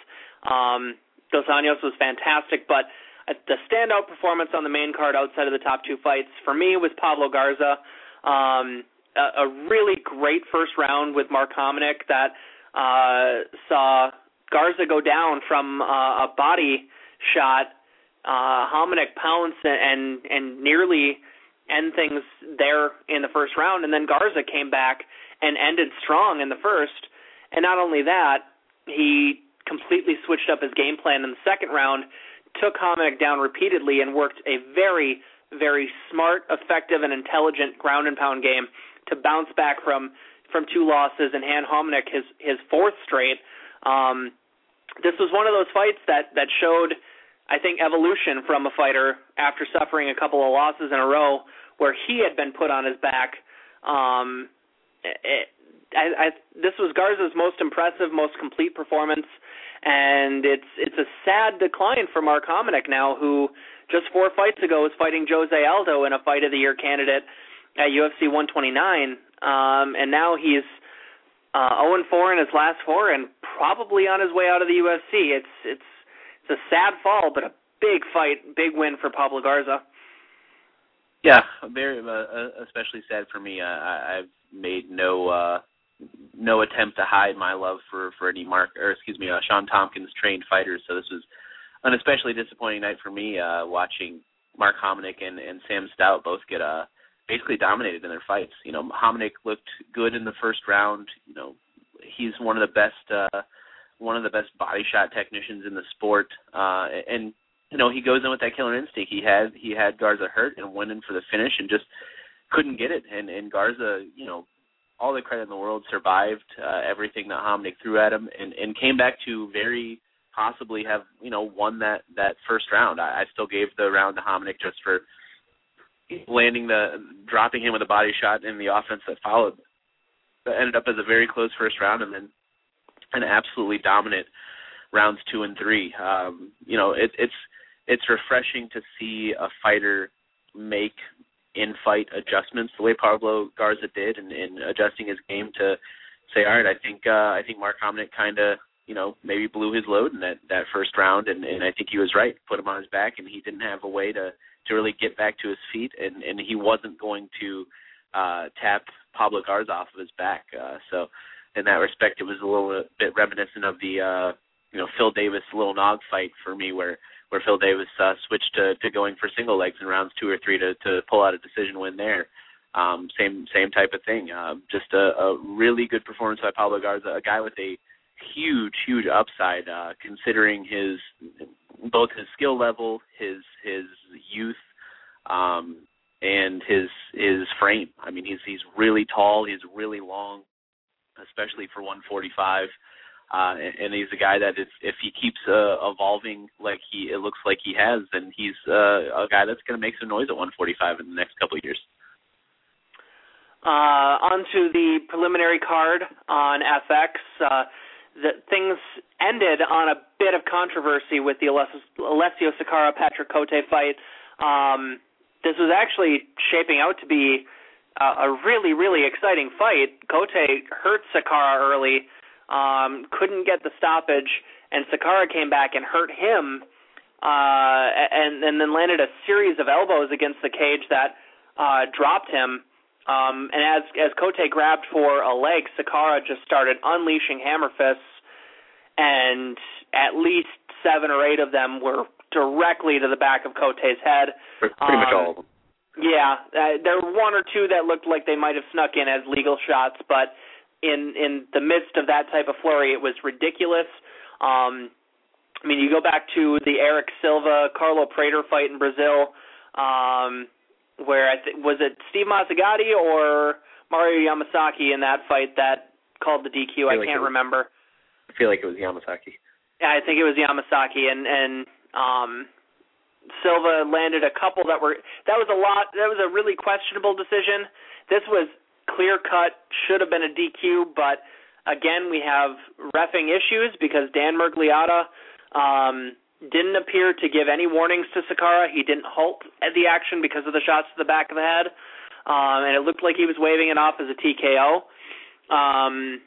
C: Um, Dos Anjos was fantastic, but the standout performance on the main card outside of the top two fights for me was Pablo Garza. Um, a, a really great first round with Mark Hominick that uh, saw Garza go down from uh, a body shot. Uh, Hominick pounce and and nearly end things there in the first round, and then Garza came back and ended strong in the first. And not only that, he completely switched up his game plan in the second round, took Hominick down repeatedly, and worked a very, very smart, effective, and intelligent ground and pound game to bounce back from from two losses and hand Hominick his his fourth straight. Um, this was one of those fights that that showed, I think, evolution from a fighter after suffering a couple of losses in a row where he had been put on his back. Um, it, I, I, this was Garza's most impressive, most complete performance, and it's it's a sad decline for Mark Hominick now, who just four fights ago was fighting Jose Aldo in a Fight of the Year candidate at UFC 129, um, and now he's uh, 0 4 in his last four, and probably on his way out of the UFC. It's it's it's a sad fall, but a big fight, big win for Pablo Garza.
D: Yeah, very uh, uh, especially sad for me. Uh, I, I've made no uh, no attempt to hide my love for for any Mark or excuse me, uh, Shawn Tompkins trained fighters. So this was an especially disappointing night for me uh, watching Mark Hominick and and Sam Stout both get uh basically dominated in their fights. You know, Hominick looked good in the first round. You know, he's one of the best uh one of the best body shot technicians in the sport. Uh and you know, he goes in with that killer instinct. He had he had Garza hurt and went in for the finish and just couldn't get it. And and Garza, you know, all the credit in the world, survived uh, everything that Hominick threw at him and and came back to very possibly have you know won that that first round. I, I still gave the round to Hominick just for landing the dropping him with a body shot in the offense that followed. That ended up as a very close first round and then an absolutely dominant rounds two and three. Um, you know, it, it's it's refreshing to see a fighter make in fight adjustments the way Pablo Garza did and, and adjusting his game to say, all right, I think uh, I think Mark Hominick kind of you know maybe blew his load in that that first round, and, and I think he was right. Put him on his back, and he didn't have a way to to really get back to his feet, and and he wasn't going to uh, tap Pablo Garza off of his back. Uh, so in that respect, it was a little bit reminiscent of the uh, you know Phil Davis Lil Nog fight for me, where where Phil Davis uh, switched to, to going for single legs in rounds two or three to, to pull out a decision win there. Um, same same type of thing. Uh, just a, a really good performance by Pablo Garza, a guy with a huge huge upside uh, considering his both his skill level, his his youth, um, and his his frame. I mean, he's he's really tall, he's really long, especially for 145. Uh, and, he's a guy that if if he keeps uh, evolving like he it looks like he has, then he's uh, a guy that's going to make some noise at 145 in the next couple of years.
C: Uh, on to the preliminary card on FX. Uh, the, things ended on a bit of controversy with the Alessio Sakara Patrick Cote fight. Um, this was actually shaping out to be a, a really, really exciting fight. Cote hurt Sakara early um, couldn't get the stoppage, and Sakara came back and hurt him, uh, and and then landed a series of elbows against the cage that uh, dropped him. Um, and as as Cote grabbed for a leg, Sakara just started unleashing hammer fists, and at least seven or eight of them were directly to the back of Cote's head.
D: Pretty um, much all of them.
C: Yeah, uh, there were one or two that looked like they might have snuck in as legal shots, but in in the midst of that type of flurry, it was ridiculous. Um, I mean, you go back to the Erick Silva Carlo Prater fight in Brazil. Um, where I th- was it Steve Mazzagatti or Mario Yamasaki in that fight that called the DQ. I,
D: I like
C: can't
D: was,
C: remember.
D: I feel like it was Yamasaki.
C: Yeah, I think it was Yamasaki, and and um, Silva landed a couple that were that was a lot. That was a really questionable decision. This was clear cut, should have been a DQ, but again we have refing issues because Dan Miragliotta um, didn't appear to give any warnings to Sakara. He didn't halt at the action because of the shots to the back of the head, um, and it looked like he was waving it off as a TKO. Um,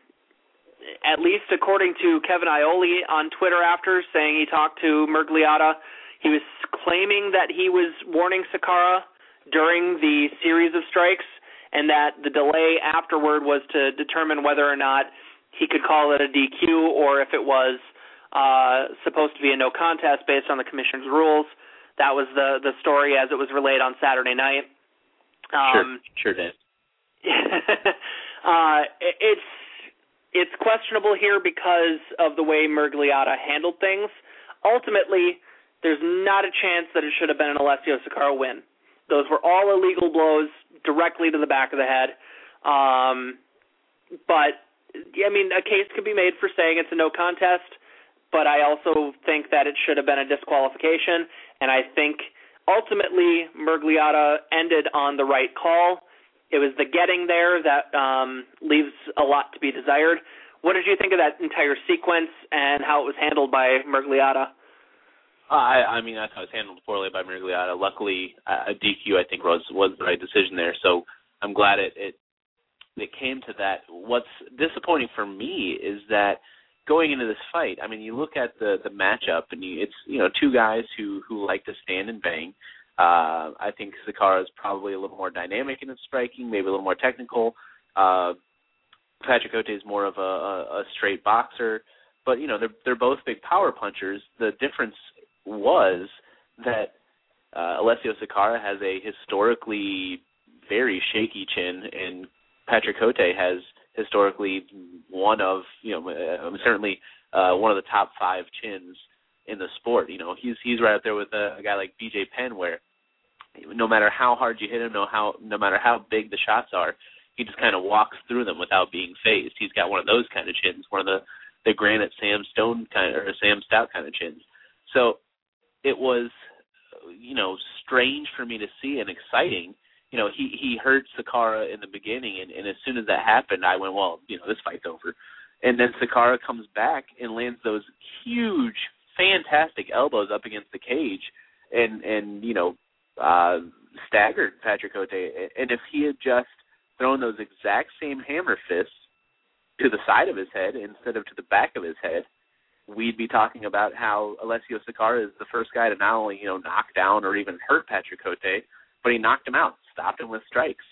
C: at least according to Kevin Iole on Twitter after saying he talked to Miragliotta, he was claiming that he was warning Sakara during the series of strikes and that the delay afterward was to determine whether or not he could call it a DQ or if it was uh, supposed to be a no contest based on the commission's rules. That was the the story as it was relayed on Saturday night.
D: Um, sure, sure did. (laughs)
C: uh, it's it's questionable here because of the way Miragliotta handled things. Ultimately, there's not a chance that it should have been an Alessio Sakara win. Those were all illegal blows directly to the back of the head. Um, but I mean, a case could be made for saying it's a no contest, but I also think that it should have been a disqualification, and I think ultimately Miragliotta ended on the right call. It was the getting there that um, leaves a lot to be desired. What did you think of that entire sequence and how it was handled by Miragliotta?
D: Uh, I, I mean, I thought it was handled poorly by Miragliotta. Luckily, uh, a DQ I think was was the right decision there. So I'm glad it it it came to that. What's disappointing for me is that going into this fight, I mean, you look at the the matchup, and you, it's you know two guys who who like to stand and bang. Uh, I think Sakara is probably a little more dynamic in his striking, maybe a little more technical. Uh, Patrick Cote is more of a, a, a straight boxer, but you know they're they're both big power punchers. The difference was that uh, Alessio Sakara has a historically very shaky chin, and Patrick Cote has historically one of you know uh, certainly uh, one of the top five chins in the sport. You know he's he's right up there with a, a guy like BJ Penn, where no matter how hard you hit him, no how no matter how big the shots are, he just kind of walks through them without being phased. He's got one of those kind of chins, one of the the granite Sam Stone kind of, or Sam Stout kind of chins. So it was you know strange for me to see and exciting. You know, he he hurt Sakara in the beginning, and, and as soon as that happened, I went, well, you know, this fight's over. And then Sakara comes back and lands those huge, fantastic elbows up against the cage, and and you know, uh, staggered Patrick Cote. And if he had just thrown those exact same hammer fists to the side of his head instead of to the back of his head, we'd be talking about how Alessio Sakara is the first guy to not only you know knock down or even hurt Patrick Cote, but he knocked him out, stopped him with strikes.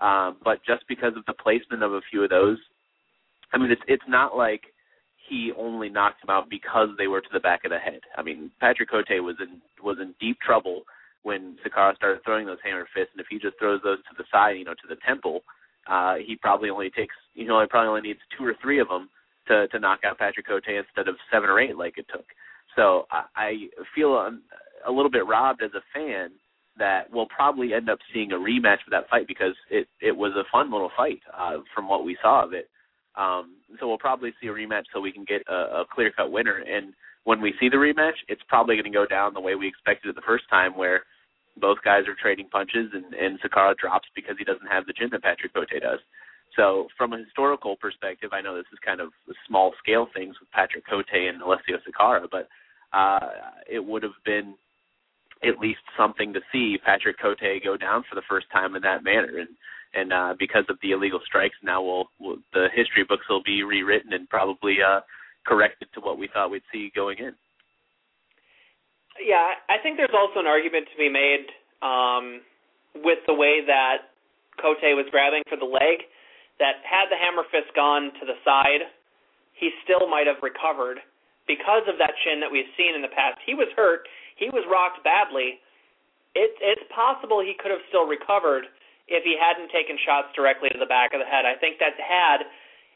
D: Um, but just because of the placement of a few of those, I mean, it's it's not like he only knocked him out because they were to the back of the head. I mean, Patrick Cote was in was in deep trouble when Sakara started throwing those hammer fists, and if he just throws those to the side, you know, to the temple, uh, he probably only takes, you know, he probably only needs two or three of them to to knock out Patrick Cote instead of seven or eight like it took. So I, I feel a, a little bit robbed as a fan that we'll probably end up seeing a rematch for that fight because it it was a fun little fight uh, from what we saw of it. Um, so we'll probably see a rematch so we can get a, a clear cut winner. And when we see the rematch, it's probably going to go down the way we expected it the first time, where both guys are trading punches and, and Sakara drops because he doesn't have the chin that Patrick Cote does. So from a historical perspective, I know this is kind of small scale things with Patrick Cote and Alessio Sakara, but uh, it would have been at least something to see Patrick Cote go down for the first time in that manner. And and uh, because of the illegal strikes, now we'll, we'll the history books will be rewritten and probably uh, corrected to what we thought we'd see going in.
C: Yeah, I think there's also an argument to be made um, with the way that Cote was grabbing for the leg that had the hammer fist gone to the side, he still might have recovered because of that chin that we've seen in the past. He was hurt, he was rocked badly. It, it's possible he could have still recovered if he hadn't taken shots directly to the back of the head. I think that had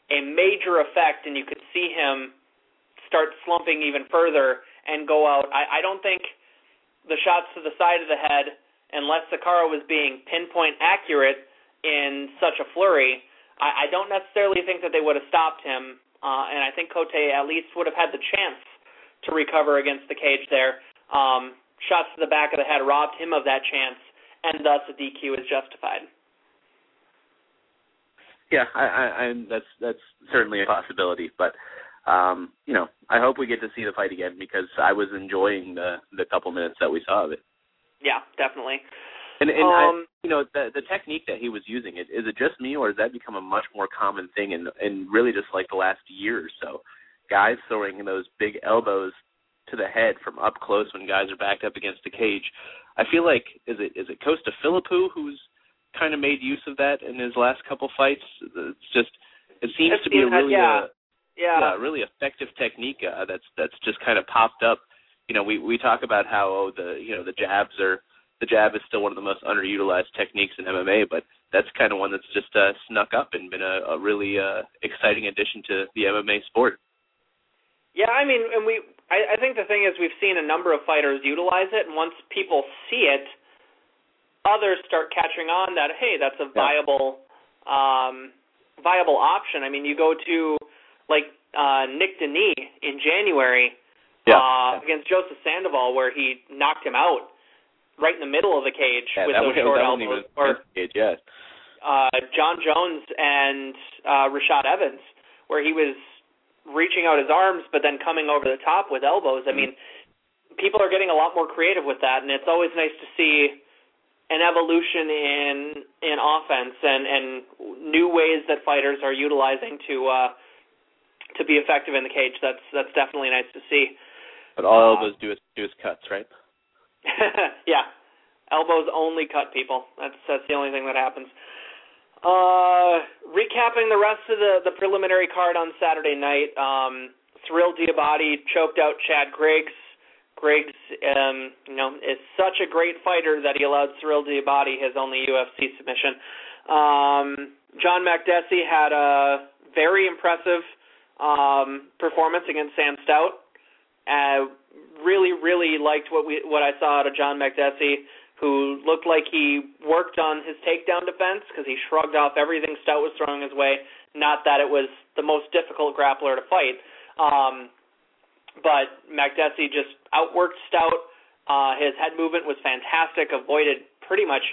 C: a major effect, and you could see him start slumping even further and go out. I, I don't think the shots to the side of the head unless Sakara was being pinpoint accurate in such a flurry, I, I don't necessarily think that they would have stopped him. Uh, and I think Cote at least would have had the chance to recover against the cage there. Um, shots to the back of the head robbed him of that chance, and thus a DQ is justified.
D: Yeah, I, I, I that's that's certainly a possibility, but um, you know, I hope we get to see the fight again because I was enjoying the the couple minutes that we saw of it.
C: Yeah, definitely.
D: And and
C: um,
D: I, you know the the technique that he was using it is it just me or has that become a much more common thing in in really just like the last year or so? Guys throwing those big elbows to the head from up close when guys are backed up against the cage. I feel like is it is it Costa Philippou who's kind of made use of that in his last couple fights. It's just it seems to be a really
C: yeah.
D: Uh,
C: yeah.
D: yeah, really effective technique uh, that's that's just kind of popped up. You know, we we talk about how oh, the you know the jabs are the jab is still one of the most underutilized techniques in MMA, but that's kind of one that's just uh, snuck up and been a, a really uh, exciting addition to the MMA sport.
C: Yeah, I mean, and we I, I think the thing is we've seen a number of fighters utilize it, and once people see it, others start catching on that hey, that's a viable um, viable option. I mean, you go to like uh, Nick Denis in January
D: yeah.
C: uh, against Joseph Sandoval, where he knocked him out right in the middle of the cage
D: yeah,
C: with those
D: was,
C: short elbows. Or
D: cage, yes.
C: uh, Jon Jones and uh, Rashad Evans, where he was reaching out his arms but then coming over the top with elbows. I mean, people are getting a lot more creative with that, and it's always nice to see an evolution in in offense and and new ways that fighters are utilizing to uh to be effective in the cage. That's that's definitely nice to see.
D: But all
C: Uh,
D: elbows do is do is cuts, right? (laughs)
C: yeah, elbows only cut people. That's that's the only thing that happens. Uh, recapping the rest of the the preliminary card on Saturday night. Um, Cyrille Diabaté choked out Chad Griggs. Griggs, um, you know, is such a great fighter that he allowed Cyrille Diabaté his only UFC submission. Um, John Makdessi had a very impressive um, performance against Sam Stout. Uh, really, really liked what we what I saw out of John Makdessi, who looked like he worked on his takedown defense because he shrugged off everything Stout was throwing his way. Not that it was the most difficult grappler to fight, um, but Makdessi just outworked Stout. Uh, his head movement was fantastic, avoided pretty much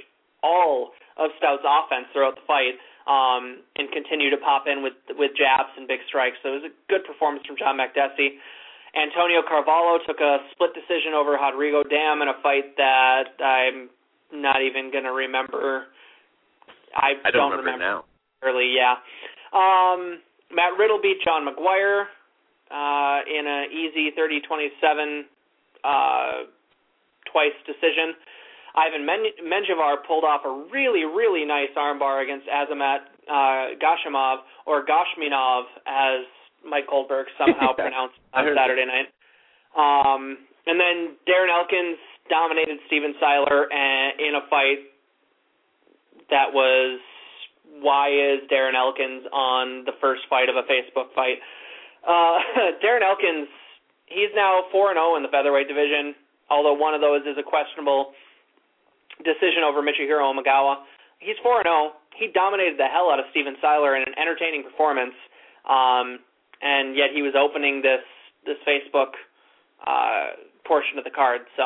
C: all of Stout's offense throughout the fight, um, and continued to pop in with with jabs and big strikes. So it was a good performance from John Makdessi. Antonio Carvalho took a split decision over Rodrigo Dam in a fight that I'm not even going to remember. I,
D: I don't,
C: remember,
D: now.
C: Early, yeah. Um, Matt Riddle beat John Maguire uh, in an easy 30-27 uh, twice decision. Ivan Men- Menjivar pulled off a really, really nice armbar against Azamat uh, Gashimov, or Gashminov, as Mike Goldberg somehow (laughs) pronounced on Saturday night. Um, and then Darren Elkins dominated Steven Siler a- in a fight that was why is Darren Elkins on the first fight of a Facebook fight? Uh, (laughs) Darren Elkins, he's now 4 and 0 in the featherweight division, although one of those is a questionable decision over Michihiro Omigawa. He's 4 and 0. He dominated the hell out of Steven Siler in an entertaining performance. Um, and yet he was opening this this Facebook uh, portion of the card. So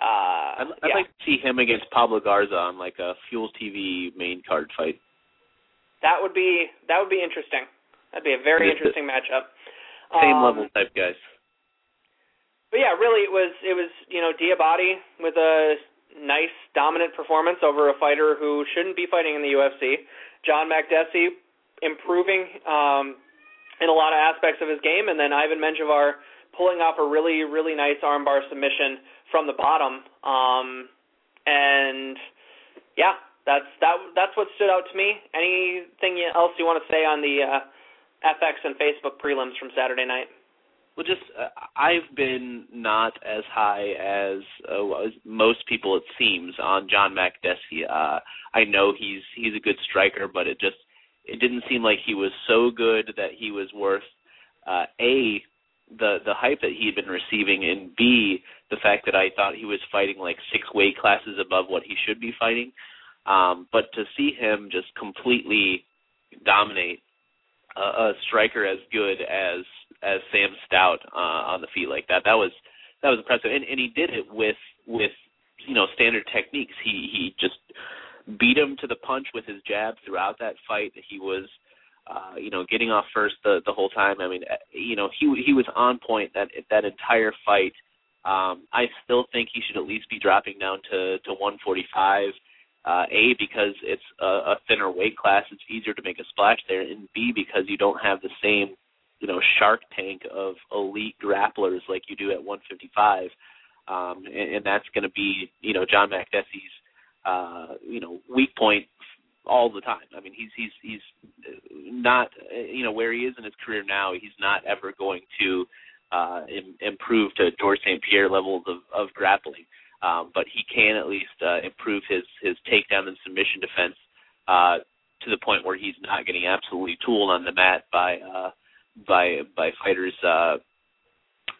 C: uh,
D: I'd, I'd
C: yeah.
D: like to see him against Pablo Garza on like a Fuel TV main card fight.
C: that would be that would be interesting. That'd be a very interesting matchup.
D: Same
C: Um,
D: level type guys.
C: But yeah, really, it was it was you know Diabaté with a nice dominant performance over a fighter who shouldn't be fighting in the UFC. John Makdessi improving um, in a lot of aspects of his game, and then Ivan Menjivar pulling off a really really nice armbar submission from the bottom. Um, and yeah, that's that that's what stood out to me. Anything else you want to say on the uh, FX and Facebook prelims from Saturday night?
D: Well, just uh, I've been not as high as, uh, most people it seems on John Makdessi. Uh, I know he's he's a good striker, but it just it didn't seem like he was so good that he was worth uh, a the the hype that he had been receiving, and B the fact that I thought he was fighting like six weight classes above what he should be fighting. Um, but to see him just completely dominate a, a striker as good as as Sam Stout uh, on the feet like that, that was that was impressive, and, and he did it with with you know standard techniques. He he just beat him to the punch with his jab throughout that fight. He was uh, you know, getting off first the the whole time. I mean, uh, you know, he he was on point that that entire fight. Um, I still think he should at least be dropping down to to 145. Uh, a because it's a, a thinner weight class, it's easier to make a splash there, and B because you don't have the same, you know, shark tank of elite grapplers like you do at 155, um, and, and that's going to be, you know, John Makdessi's, uh, you know, weak point all the time. I mean, he's he's he's not you know where he is in his career now. He's not ever going to uh, Im- improve to George St. Pierre levels of, of grappling, um, but he can at least uh, improve his his takedown and submission defense uh, to the point where he's not getting absolutely tooled on the mat by uh, by by fighters. Uh,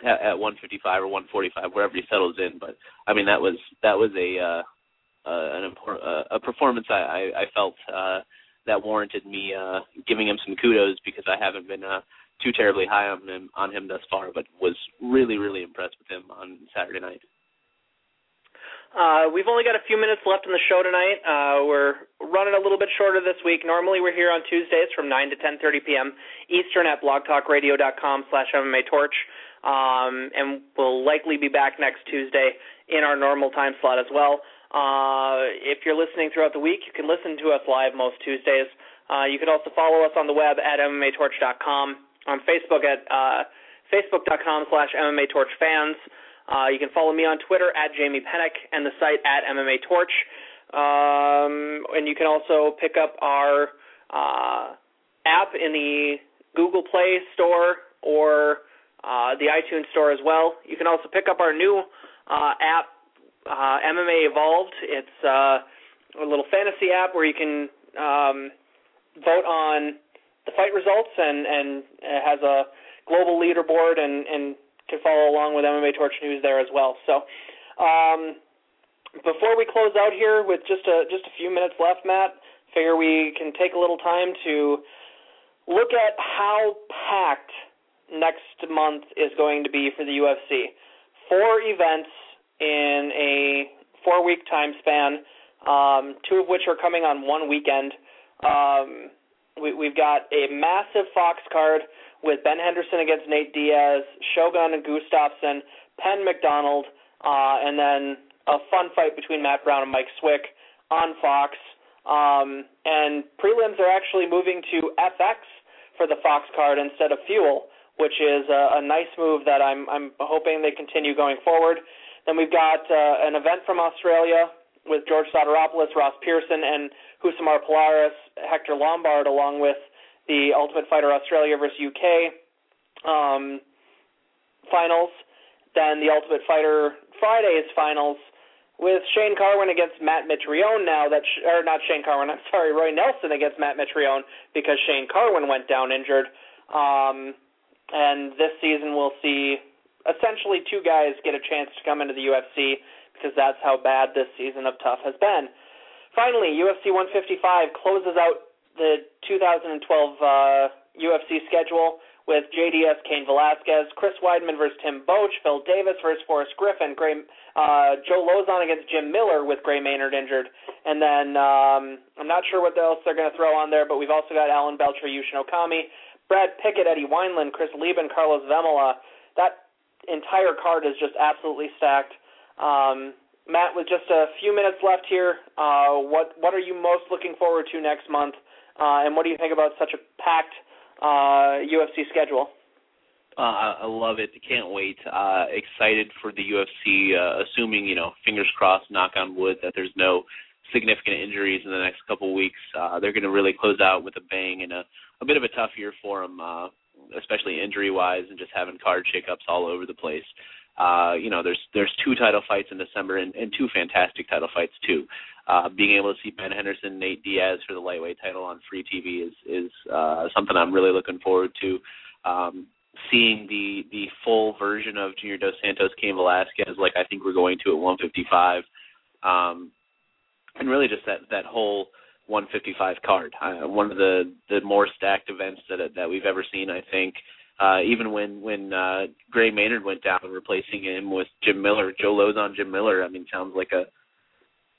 D: at, at 155 or 145, wherever he settles in, but I mean that was that was a uh, uh, an uh, a performance I, I, I felt uh, that warranted me uh, giving him some kudos because I haven't been uh, too terribly high on him on him thus far, but was really really impressed with him on Saturday night.
C: Uh, we've only got a few minutes left in the show tonight. Uh, we're running a little bit shorter this week. Normally, we're here on Tuesdays from 9 to 10:30 p.m. Eastern at blogtalkradio.com/slash/MMA-torch, um, and we'll likely be back next Tuesday in our normal time slot as well. Uh, if you're listening throughout the week, you can listen to us live most Tuesdays. Uh, you can also follow us on the web at MMAtorch.com, on Facebook at uh, Facebook.com slash MMA Torch fans. Uh, you can follow me on Twitter at Jamie Penick and the site at MMATorch. Um, and you can also pick up our uh, app in the Google Play Store or uh, the iTunes Store as well. You can also pick up our new app uh, MMA Evolved. It's uh, a little fantasy app where you can um, vote on the fight results and and it has a global leaderboard and and can follow along with MMA Torch News there as well. So. Um, before we close out here with just a just a few minutes left, Matt, figure we can take a little time to look at how packed next month is going to be for the UFC. Four events in a four week time span, um, two of which are coming on one weekend. Um, we, we've got a massive Fox card with Ben Henderson against Nate Diaz, Shogun and Gustafsson, Penn MacDonald, uh, and then a fun fight between Matt Brown and Mike Swick on Fox. Um, and prelims are actually moving to FX for the Fox card instead of Fuel, which is a, a nice move that I'm I'm hoping they continue going forward. Then we've got uh, an event from Australia with George Soteropoulos, Ross Pearson, and Rousimar Palhares, Hector Lombard, along with the Ultimate Fighter Australia versus UK um, finals. Then the Ultimate Fighter Fridays finals with Shane Carwin against Matt Mitrione now that sh- or not Shane Carwin, (laughs) I'm sorry, Roy Nelson against Matt Mitrione because Shane Carwin went down injured. Um, and this season we'll see essentially two guys get a chance to come into the UFC because that's how bad this season of Tough has been. Finally, UFC 155 closes out the 2012 uh, UFC schedule with JDS Cain Velasquez, Chris Weidman versus Tim Boetsch, Phil Davis versus Forrest Griffin, Gray, uh, Joe Lauzon against Jim Miller with Gray Maynard injured, and then um, I'm not sure what else they're going to throw on there, but we've also got Alan Belcher, Yushin Okami, Brad Pickett, Eddie Wineland, Chris Leben, Karlos Vemola. That entire card is just absolutely stacked. Um, Matt, with just a few minutes left here, uh, what what are you most looking forward to next month, uh, and what do you think about such a packed uh, UFC schedule?
D: Uh, I love it. Can't wait. Uh, excited for the UFC. Uh, assuming you know, fingers crossed, knock on wood, that there's no significant injuries in the next couple weeks. They're going to really close out with a bang and a, a bit of a tough year for them. Especially injury wise and just having card shakeups all over the place. Uh, you know, there's there's two title fights in December and, and two fantastic title fights too. Uh, being able to see Ben Henderson, Nate Diaz for the lightweight title on free TV is is uh, something I'm really looking forward to. Um, seeing the the full version of Junior Dos Santos Cain Velasquez, like I think we're going to at 155, um, and really just that that whole 155 card. Uh, one of the the more stacked events that that we've ever seen. I think. Uh, even when when uh, Gray Maynard went down, replacing him with Jim Miller, Joe Lauzon, Jim Miller. I mean, sounds like a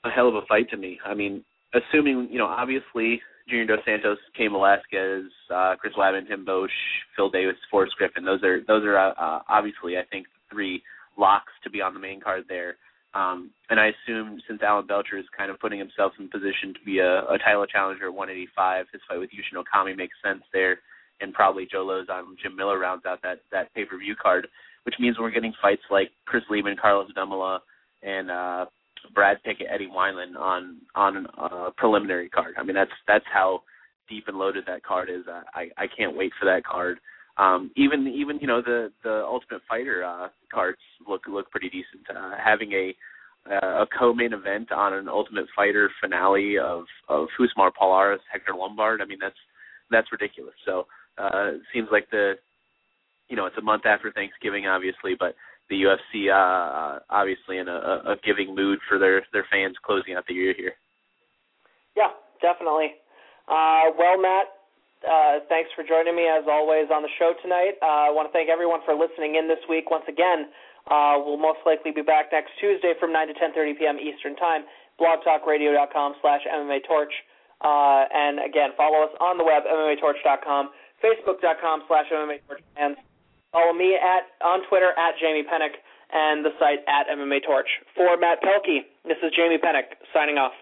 D: a hell of a fight to me. I mean, assuming you know, obviously Junior Dos Santos, Cain Velasquez, uh, Chris Weidman, Tim Boetsch, Phil Davis, Forrest Griffin. Those are those are uh, obviously I think three locks to be on the main card there. Um, and I assume since Alan Belcher is kind of putting himself in position to be a, a title challenger at 185, his fight with Yushin Okami makes sense there, and probably Joe Lauzon, Jim Miller rounds out that that pay per view card, which means we're getting fights like Chris Leben, Karlos Vemola, and uh, Brad Pickett, Eddie Wineland on on a preliminary card. I mean, that's that's how deep and loaded that card is. I I can't wait for that card. Um, even even you know the the Ultimate Fighter uh, cards look look pretty decent. Uh, having a uh, a co-main event on an Ultimate Fighter finale of of Rousimar Palhares, Hector Lombard. I mean that's that's ridiculous. So uh, seems like the you know it's a month after Thanksgiving, obviously, but the UFC uh, obviously in a, a giving mood for their their fans closing out the year here.
C: Yeah, definitely. Uh, well, Matt, uh, thanks for joining me as always on the show tonight. Uh, I want to thank everyone for listening in this week. Once again, uh, we'll most likely be back next Tuesday from 9 to 10:30 p.m. Eastern Time. BlogTalkRadio.com slash MMA Torch. Uh, and again, follow us on the web, MMATorch.com, Facebook.com slash MMA Torch fans. Follow me at on Twitter at Jamie Penick and the site at MMA Torch. For Matt Pelkey, this is Jamie Penick signing off.